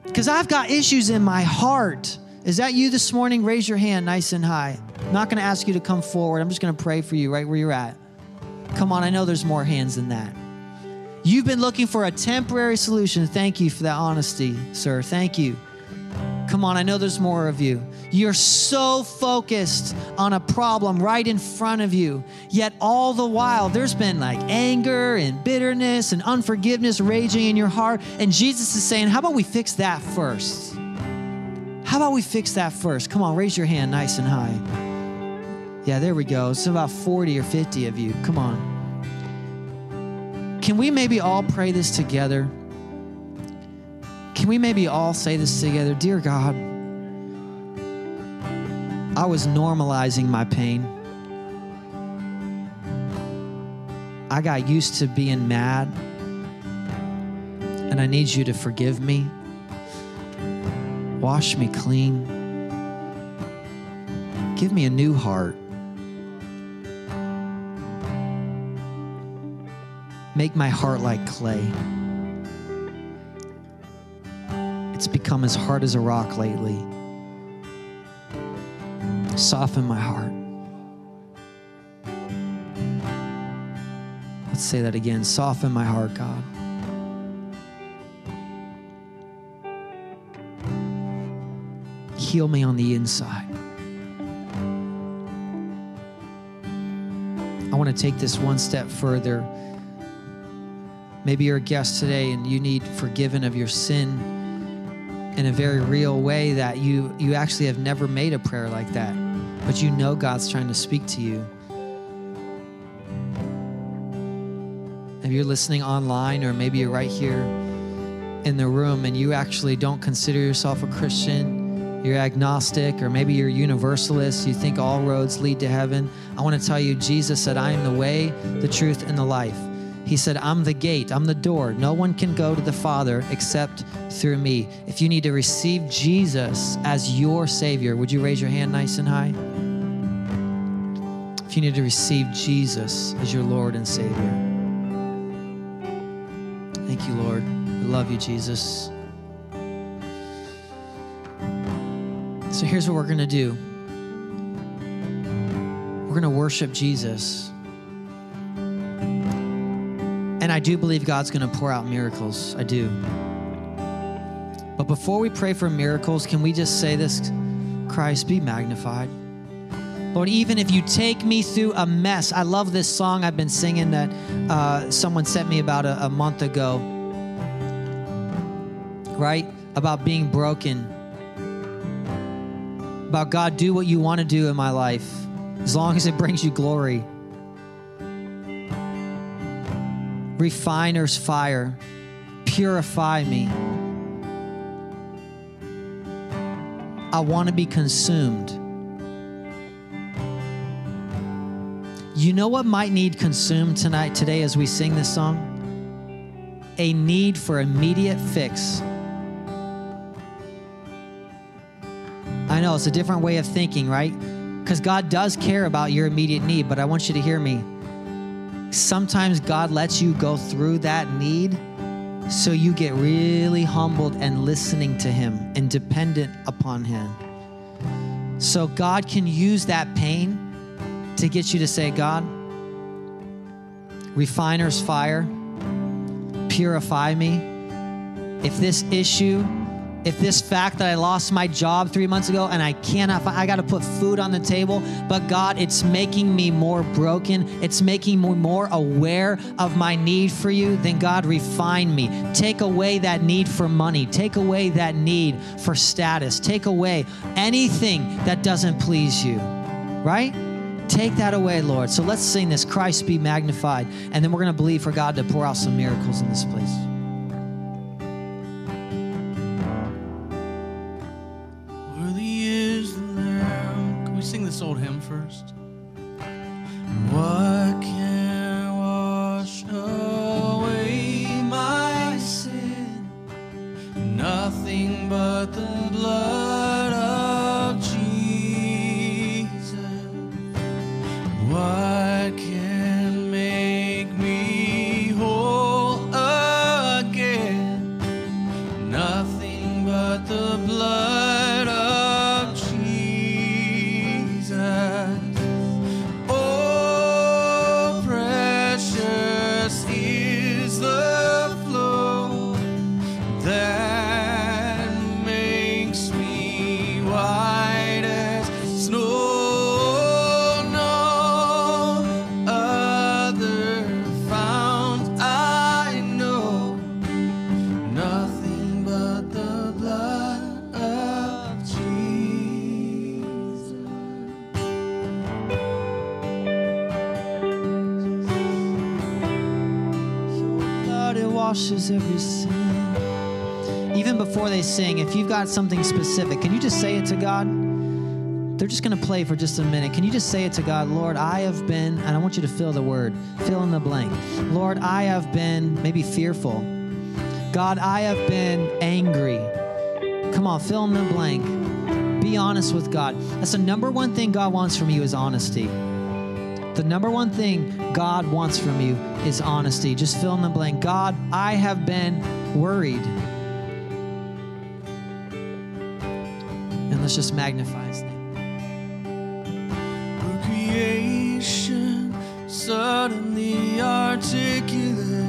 Because I've got issues in my heart. Is that you this morning? Raise your hand nice and high. I'm not going to ask you to come forward. I'm just going to pray for you right where you're at. Come on, I know there's more hands than that. You've been looking for a temporary solution. Thank you for that honesty, sir. Thank you. Come on, I know there's more of you. You're so focused on a problem right in front of you. Yet, all the while, there's been like anger and bitterness and unforgiveness raging in your heart. And Jesus is saying, How about we fix that first? How about we fix that first? Come on, raise your hand nice and high. Yeah, there we go. It's about 40 or 50 of you. Come on. Can we maybe all pray this together? Can we maybe all say this together? Dear God, I was normalizing my pain. I got used to being mad, and I need you to forgive me. Wash me clean. Give me a new heart. Make my heart like clay. It's become as hard as a rock lately. Soften my heart. Let's say that again. Soften my heart, God. Heal me on the inside. I want to take this one step further. Maybe you're a guest today and you need forgiven of your sin in a very real way that you you actually have never made a prayer like that, but you know God's trying to speak to you. If you're listening online or maybe you're right here in the room and you actually don't consider yourself a Christian you're agnostic, or maybe you're universalist, you think all roads lead to heaven, I want to tell you Jesus said, I am the way, the truth, and the life. He said, I'm the gate, I'm the door. No one can go to the Father except through me. If you need to receive Jesus as your Savior, would you raise your hand nice and high? If you need to receive Jesus as your Lord and Savior. Thank you, Lord. We love you, Jesus. So here's what we're going to do we're going to worship Jesus. And I do believe God's going to pour out miracles. I do. But before we pray for miracles, can we just say this Christ, be magnified? Lord, even if you take me through a mess, I love this song I've been singing that uh, someone sent me about a, a month ago, right? About being broken. About God, do what you want to do in my life, as long as it brings you glory. Refiner's fire. Purify me. I want to be consumed. You know what might need consumed tonight, today, as we sing this song? A need for immediate fix. I know it's a different way of thinking, right? Because God does care about your immediate need, but I want you to hear me sometimes God lets you go through that need so you get really humbled and listening to Him and dependent upon Him. So God can use that pain to get you to say, God, refiner's fire, purify me. If this issue if this fact that I lost my job three months ago and I cannot, I got to put food on the table, but God, it's making me more broken. It's making me more aware of my need for you. Then God, refine me. Take away that need for money. Take away that need for status. Take away anything that doesn't please you, right? Take that away, Lord. So let's sing this Christ be magnified. And then we're going to believe for God to pour out some miracles in this place. Washes got something specific, can you just say it to God? They're just going to play for just a minute. Can you just say it to God? Lord, I have been, and I want you to fill the word, fill in the blank. Lord, I have been maybe fearful. God, I have been angry. Come on, fill in the blank. Be honest with God. That's the number one thing God wants from you is honesty. The number one thing God wants from you is honesty. Just fill in the blank. God, I have been worried. Let's just magnify his name. creation suddenly articulate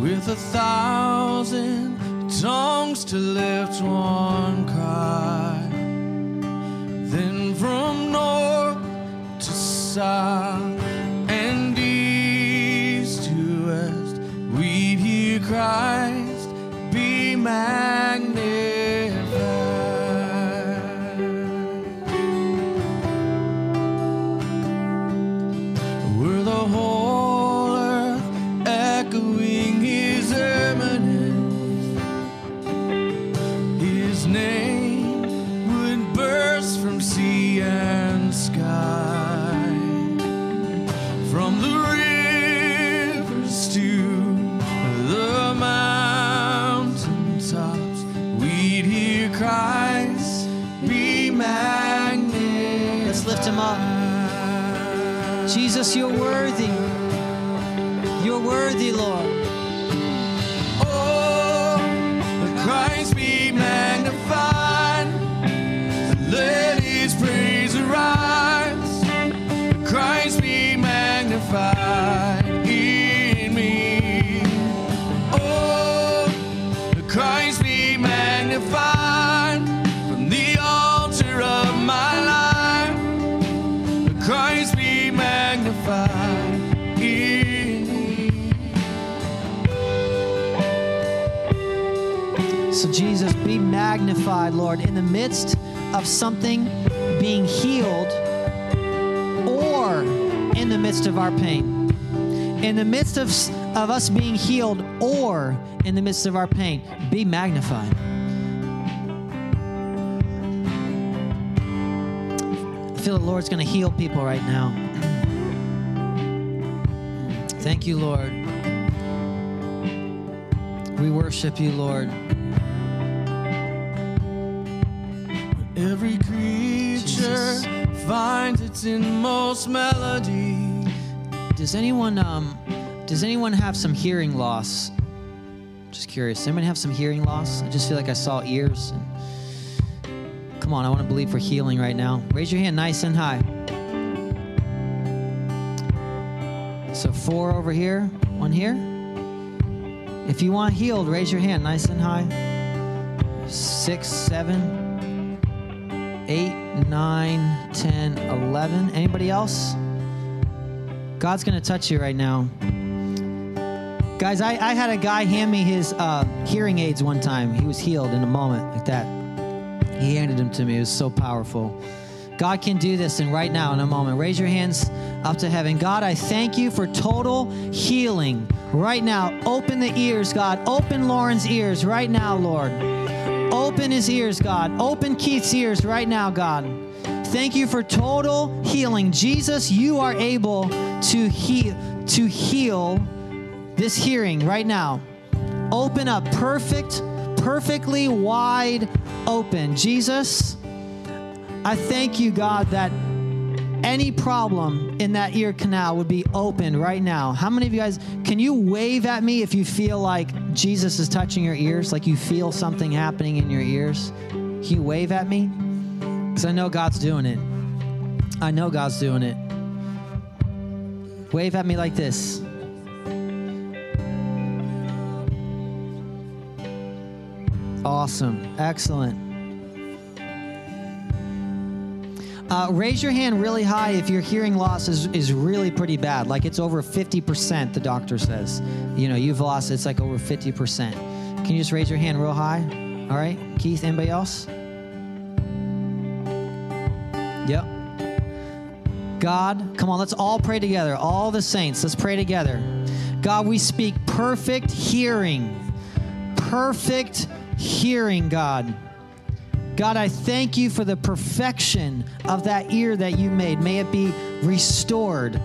with a thousand tongues to lift his name would burst from sea and sky, from the rivers to the mountain tops. We'd hear cries, be magnified. Let's lift him up. Jesus, you're worthy. You're worthy, Lord. Lord, in the midst of something being healed or in the midst of our pain. In the midst of, of us being healed or in the midst of our pain, be magnified. I feel the Lord's going to heal people right now. Thank you, Lord. We worship you, Lord. Every creature Jesus. finds its inmost melody. Does anyone um does anyone have some hearing loss? Just curious. Does anyone have some hearing loss? I just feel like I saw ears. And... Come on, I want to believe for healing right now. Raise your hand nice and high. So four over here, one here. If you want healed, raise your hand nice and high. Six, seven, eight, nine, ten, eleven. Anybody else? God's going to touch you right now. Guys, I, I had a guy hand me his uh, hearing aids one time. He was healed in a moment like that. He handed them to me. It was so powerful. God can do this and right now in a moment. Raise your hands up to heaven. God, I thank you for total healing right now. Open the ears, God. Open Lauren's ears right now, Lord. Open his ears, God. Open Keith's ears right now, God. Thank you for total healing. Jesus, you are able to heal to heal this hearing right now. Open up perfect, perfectly wide open. Jesus, I thank you, God, that any problem in that ear canal would be open right now. How many of you guys can you wave at me if you feel like Jesus is touching your ears, like you feel something happening in your ears? Can you wave at me? Because I know God's doing it. I know God's doing it. Wave at me like this. Awesome. Excellent. Uh, raise your hand really high if your hearing loss is, is really pretty bad. Like it's over 50%, the doctor says. You know, you've lost, it's like over 50%. Can you just raise your hand real high? All right. Keith, anybody else? Yep. God, come on, let's all pray together. All the saints, let's pray together. God, we speak perfect hearing. Perfect hearing, God. God, I thank you for the perfection of that ear that you made. May it be restored.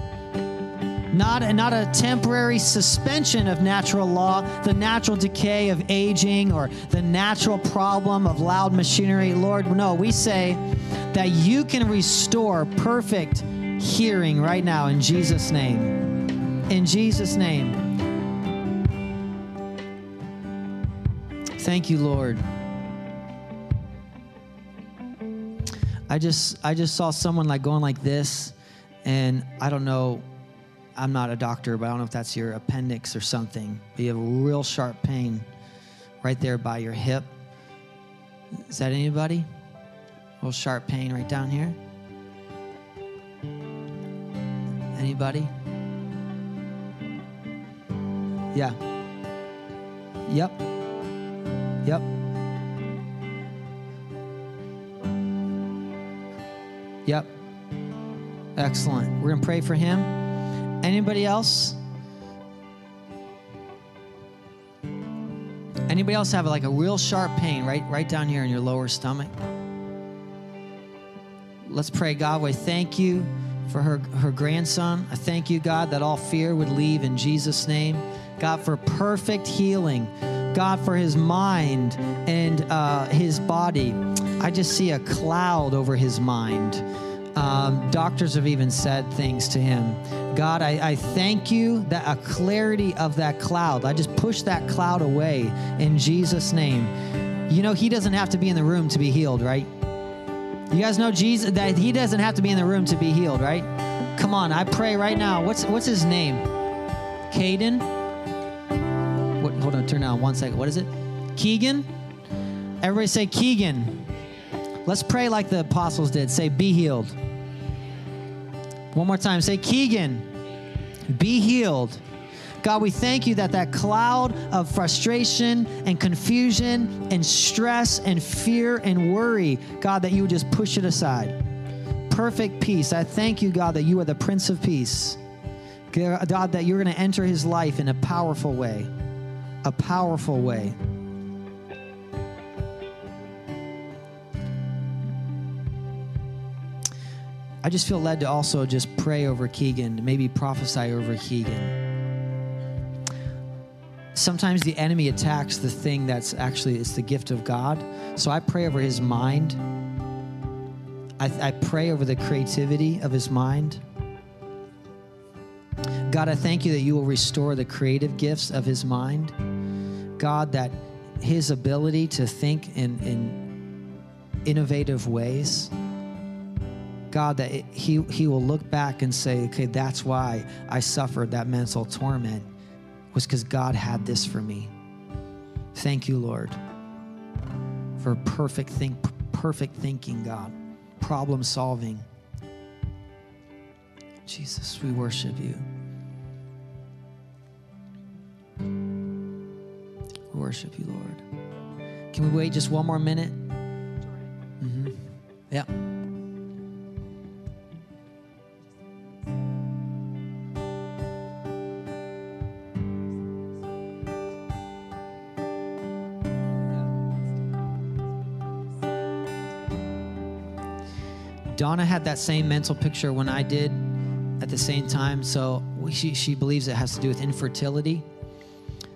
Not, not a temporary suspension of natural law, the natural decay of aging or the natural problem of loud machinery. Lord, no, we say that you can restore perfect hearing right now in Jesus' name. In Jesus' name. Thank you, Lord. I just I just saw someone like going like this, and I don't know. I'm not a doctor, but I don't know if that's your appendix or something. But you have a real sharp pain right there by your hip. Is that anybody? A little sharp pain right down here. Anybody? Yeah. Yep. Yep. Yep. Excellent. We're going to pray for him. Anybody else? Anybody else have like a real sharp pain right right down here in your lower stomach? let's pray. God, we thank you for her, her grandson. I thank you, God, that all fear would leave in Jesus' name. God, for perfect healing. God, for his mind and uh, his body. I just see a cloud over his mind. Um, doctors have even said things to him. God, I, I thank you that a clarity of that cloud, I just push that cloud away in Jesus' name. You know, he doesn't have to be in the room to be healed, right? You guys know Jesus that he doesn't have to be in the room to be healed, right? Come on, I pray right now. What's what's his name? Caden? What, hold on, turn down one second. What is it? Keegan? Everybody say Keegan. Let's pray like the apostles did. Say, be healed. One more time. Say, Keegan, be healed. God, we thank you that that cloud of frustration and confusion and stress and fear and worry, God, that you would just push it aside. Perfect peace. I thank you, God, that you are the Prince of Peace. God, that you're going to enter his life in a powerful way. A powerful way. I just feel led to also just pray over Keegan, maybe prophesy over Keegan. Sometimes the enemy attacks the thing that's actually it's the gift of God. So I pray over his mind. I, I pray over the creativity of his mind. God, I thank you that you will restore the creative gifts of his mind. God, that his ability to think in, in innovative ways. God, that it, he, he will look back and say, okay, that's why I suffered that mental torment, was because God had this for me. Thank you, Lord, for perfect think, perfect thinking, God, problem solving. Jesus, we worship you. We worship you, Lord. Can we wait just one more minute? Mm-hmm. Yeah. Had that same mental picture when I did at the same time. So she, she believes it has to do with infertility.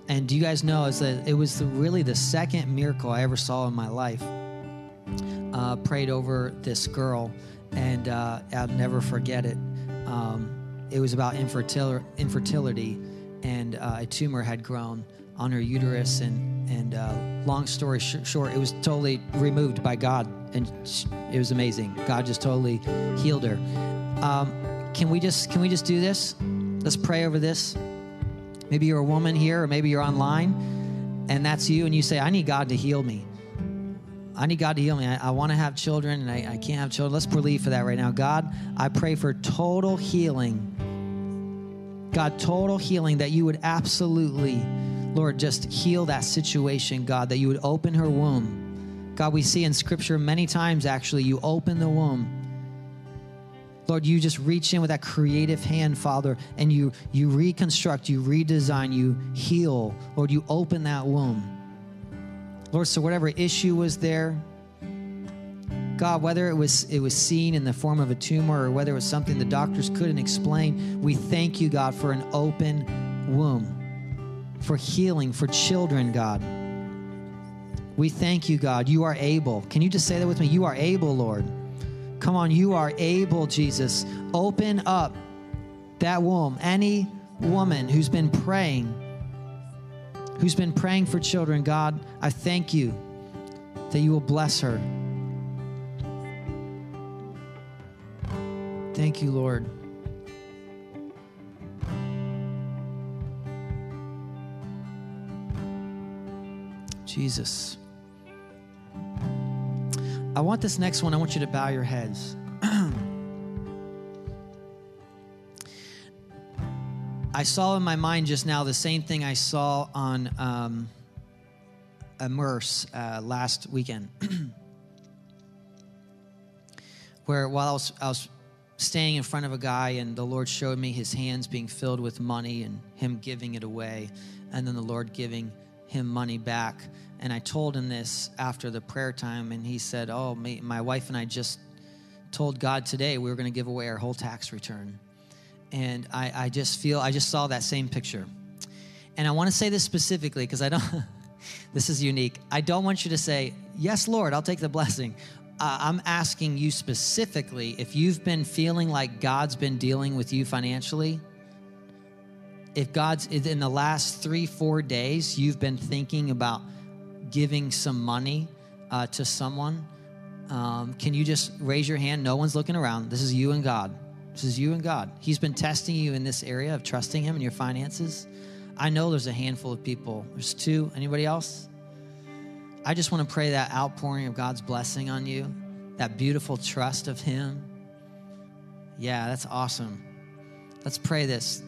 And do you guys know is that it was the, really the second miracle I ever saw in my life. Uh, prayed over this girl, and uh, I'll never forget it. Um, it was about infertil- infertility, and uh, a tumor had grown on her uterus. And, and uh, long story sh- short, it was totally removed by God, and it was amazing. God just totally healed her. Um, can we just can we just do this? Let's pray over this. Maybe you're a woman here, or maybe you're online, and that's you, and you say, "I need God to heal me." I need God to heal me. I, I want to have children and I, I can't have children. Let's believe for that right now. God, I pray for total healing. God, total healing that you would absolutely, Lord, just heal that situation, God, that you would open her womb. God, we see in scripture many times actually, you open the womb. Lord, you just reach in with that creative hand, Father, and you you reconstruct, you redesign, you heal. Lord, you open that womb. Lord, so whatever issue was there, God, whether it was it was seen in the form of a tumor or whether it was something the doctors couldn't explain, we thank you, God, for an open womb, for healing, for children, God. We thank you, God. You are able. Can you just say that with me? You are able, Lord. Come on, you are able, Jesus. Open up that womb. Any woman who's been praying, who's been praying for children, God, I thank you that you will bless her. Thank you, Lord. Jesus. I want this next one, I want you to bow your heads. *clears throat* I saw in my mind just now the same thing I saw on um, Immerse uh, last weekend. *clears throat* Where while I was, I was standing in front of a guy, and the Lord showed me his hands being filled with money and him giving it away, and then the Lord giving him money back. And I told him this after the prayer time, and he said, Oh, my, my wife and I just told God today we were going to give away our whole tax return. And I, I just feel, I just saw that same picture. And I want to say this specifically because I don't, *laughs* this is unique. I don't want you to say, Yes, Lord, I'll take the blessing. Uh, I'm asking you specifically if you've been feeling like God's been dealing with you financially. If God's in the last three, four days, you've been thinking about giving some money uh, to someone, um, can you just raise your hand? No one's looking around. This is you and God. This is you and God. He's been testing you in this area of trusting Him in your finances. I know there's a handful of people. There's two. Anybody else? I just want to pray that outpouring of God's blessing on you, that beautiful trust of Him. Yeah, that's awesome. Let's pray this.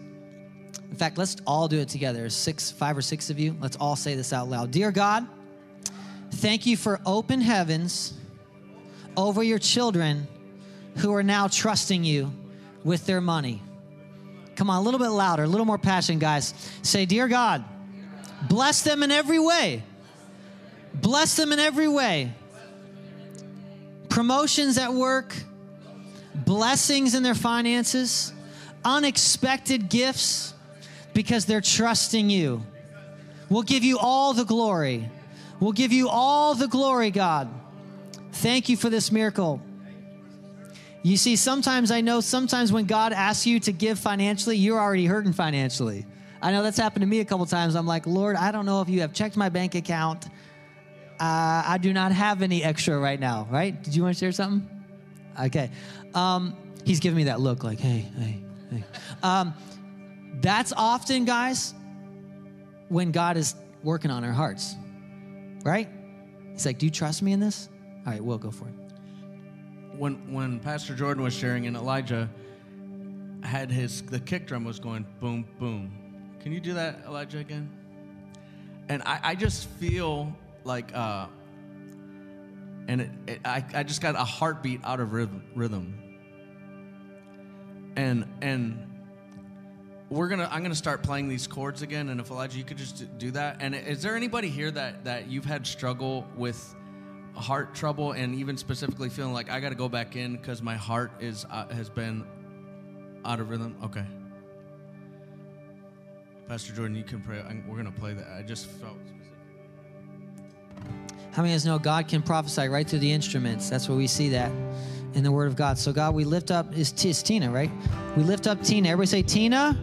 In fact, let's all do it together. Six, five or six of you. Let's all say this out loud. Dear God, thank you for open heavens over your children who are now trusting you with their money. Come on, a little bit louder, a little more passion, guys. Say, Dear God, bless them in every way. Bless them in every way. Promotions at work, blessings in their finances, unexpected gifts because they're trusting you. We'll give you all the glory. We'll give you all the glory, God. Thank you for this miracle. You see, sometimes I know sometimes when God asks you to give financially, you're already hurting financially. I know that's happened to me a couple times. I'm like, Lord, I don't know if you have checked my bank account. Uh, I do not have any extra right now, right? Did you want to share something? Okay. Um, he's giving me that look like, hey, hey, hey. Um, that's often, guys, when God is working on our hearts, right? He's like, do you trust me in this? All right, we'll go for it. when when Pastor Jordan was sharing and Elijah had his the kick drum was going boom boom. Can you do that, Elijah, again? And I, I just feel like uh and it, it, I, I just got a heartbeat out of rhythm, rhythm. And and we're gonna I'm gonna start playing these chords again. And if Elijah, you could just do that. And is there anybody here that that you've had struggle with heart trouble and even specifically feeling like I got to go back in because my heart is uh, has been out of rhythm. Okay, Pastor Jordan, you can pray. i we're gonna play that. I just felt. How many of us know God can prophesy right through the instruments? That's where we see that in the Word of God. So, God, we lift up, is Tina, right? We lift up Tina. Everybody say, Tina,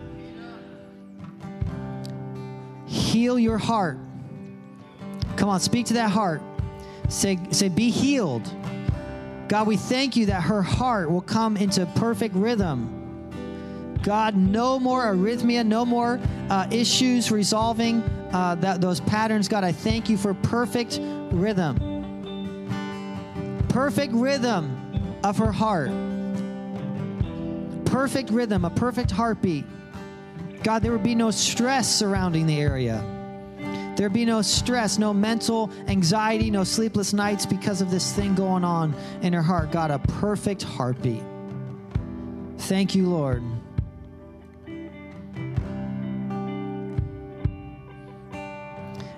heal your heart. Come on, speak to that heart. Say, say, be healed. God, we thank you that her heart will come into perfect rhythm. God, no more arrhythmia, no more uh, issues resolving uh, that those patterns. God, I thank you for perfect rhythm, perfect rhythm of her heart, perfect rhythm, a perfect heartbeat. God, there would be no stress surrounding the area. There'd be no stress, no mental anxiety, no sleepless nights because of this thing going on in her heart. God, a perfect heartbeat. Thank you, Lord.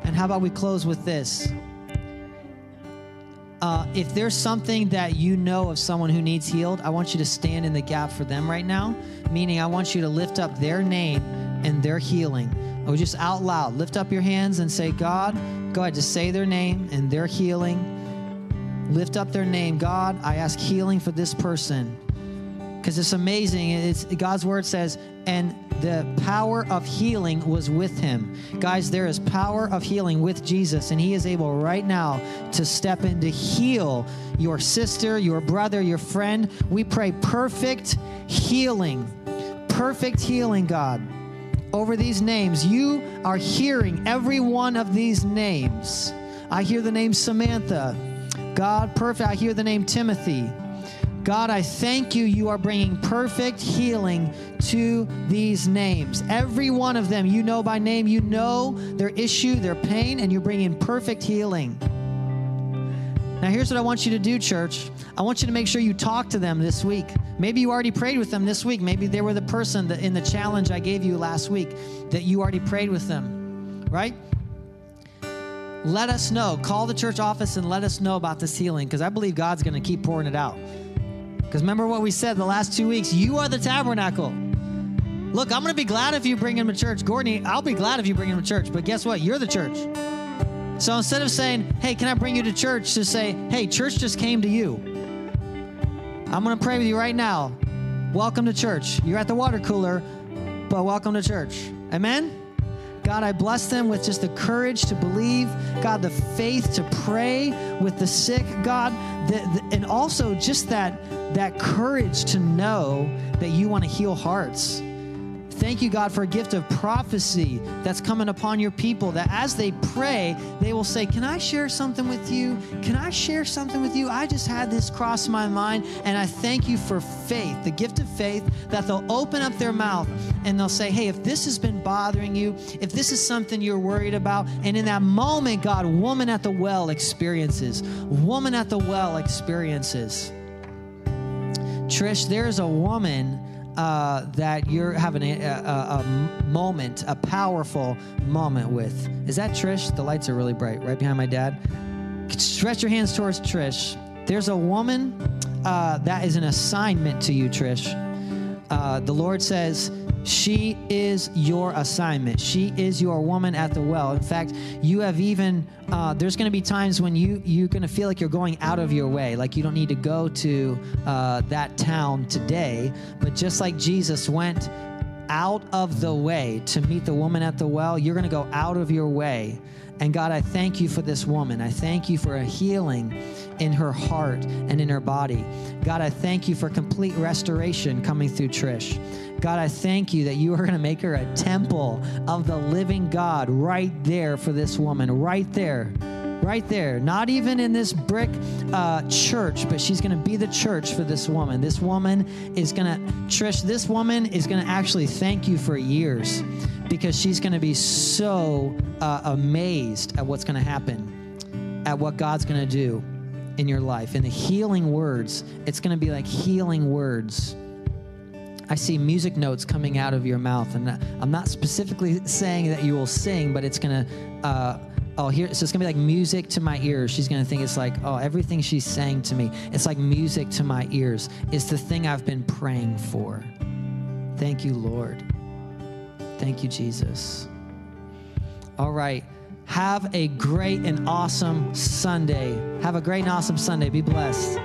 And how about we close with this? Uh, if there's something that you know of someone who needs healed, I want you to stand in the gap for them right now. Meaning, I want you to lift up their name and their healing. Or just out loud, lift up your hands and say, God, go ahead, just say their name and their healing. Lift up their name. God, I ask healing for this person. Because it's amazing. It's, God's word says, and the power of healing was with him. Guys, there is power of healing with Jesus, and he is able right now to step in to heal your sister, your brother, your friend. We pray perfect healing, perfect healing, God, over these names. You are hearing every one of these names. I hear the name Samantha. God, perfect. I hear the name Timothy. God, I thank you. You are bringing perfect healing to these names. Every one of them, you know by name, you know their issue, their pain, and you're bringing perfect healing. Now, here's what I want you to do, church. I want you to make sure you talk to them this week. Maybe you already prayed with them this week. Maybe they were the person that in the challenge I gave you last week that you already prayed with them, right? Let us know. Call the church office and let us know about this healing because I believe God's going to keep pouring it out. Because remember what we said the last two weeks you are the tabernacle. Look, I'm going to be glad if you bring him to church. Gordon, I'll be glad if you bring him to church. But guess what? You're the church. So instead of saying, hey, can I bring you to church? To say, hey, church just came to you. I'm going to pray with you right now. Welcome to church. You're at the water cooler, but welcome to church. Amen? God, I bless them with just the courage to believe, God, the faith to pray with the sick, God, the, the, and also just that that courage to know that you want to heal hearts. Thank you, God, for a gift of prophecy that's coming upon your people. That as they pray, they will say, Can I share something with you? Can I share something with you? I just had this cross my mind, and I thank you for faith, the gift of faith, that they'll open up their mouth and they'll say, Hey, if this has been bothering you, if this is something you're worried about, and in that moment, God, woman at the well experiences, woman at the well experiences. Trish, there's a woman uh, that you're having a, a, a, moment, a powerful moment with. Is that Trish? The lights are really bright, right behind my dad. Stretch your hands towards Trish. There's a woman uh, that is an assignment to you, Trish. Uh, the Lord says, she is your assignment. She is your woman at the well. In fact, you have even uh, there's going to be times when you you're going to feel like you're going out of your way, like you don't need to go to uh, that town today. But just like Jesus went out of the way to meet the woman at the well, you're going to go out of your way. And God, I thank you for this woman. I thank you for a healing in her heart and in her body. God, I thank you for complete restoration coming through Trish. God, I thank you that you are going to make her a temple of the living God right there for this woman, right there right there. Not even in this brick uh, church, but she's going to be the church for this woman. This woman is going to, Trish, this woman is going to actually thank you for years because she's going to be so uh, amazed at what's going to happen, at what God's going to do in your life. And the healing words, it's going to be like healing words I see music notes coming out of your mouth, and I'm not specifically saying that you will sing, but it's gonna. Uh, oh, here, so it's gonna be like music to my ears. She's gonna think it's like, oh, everything she's saying to me, it's like music to my ears. It's the thing I've been praying for. Thank you, Lord. Thank you, Jesus. All right. Have a great and awesome Sunday. Have a great and awesome Sunday. Be blessed.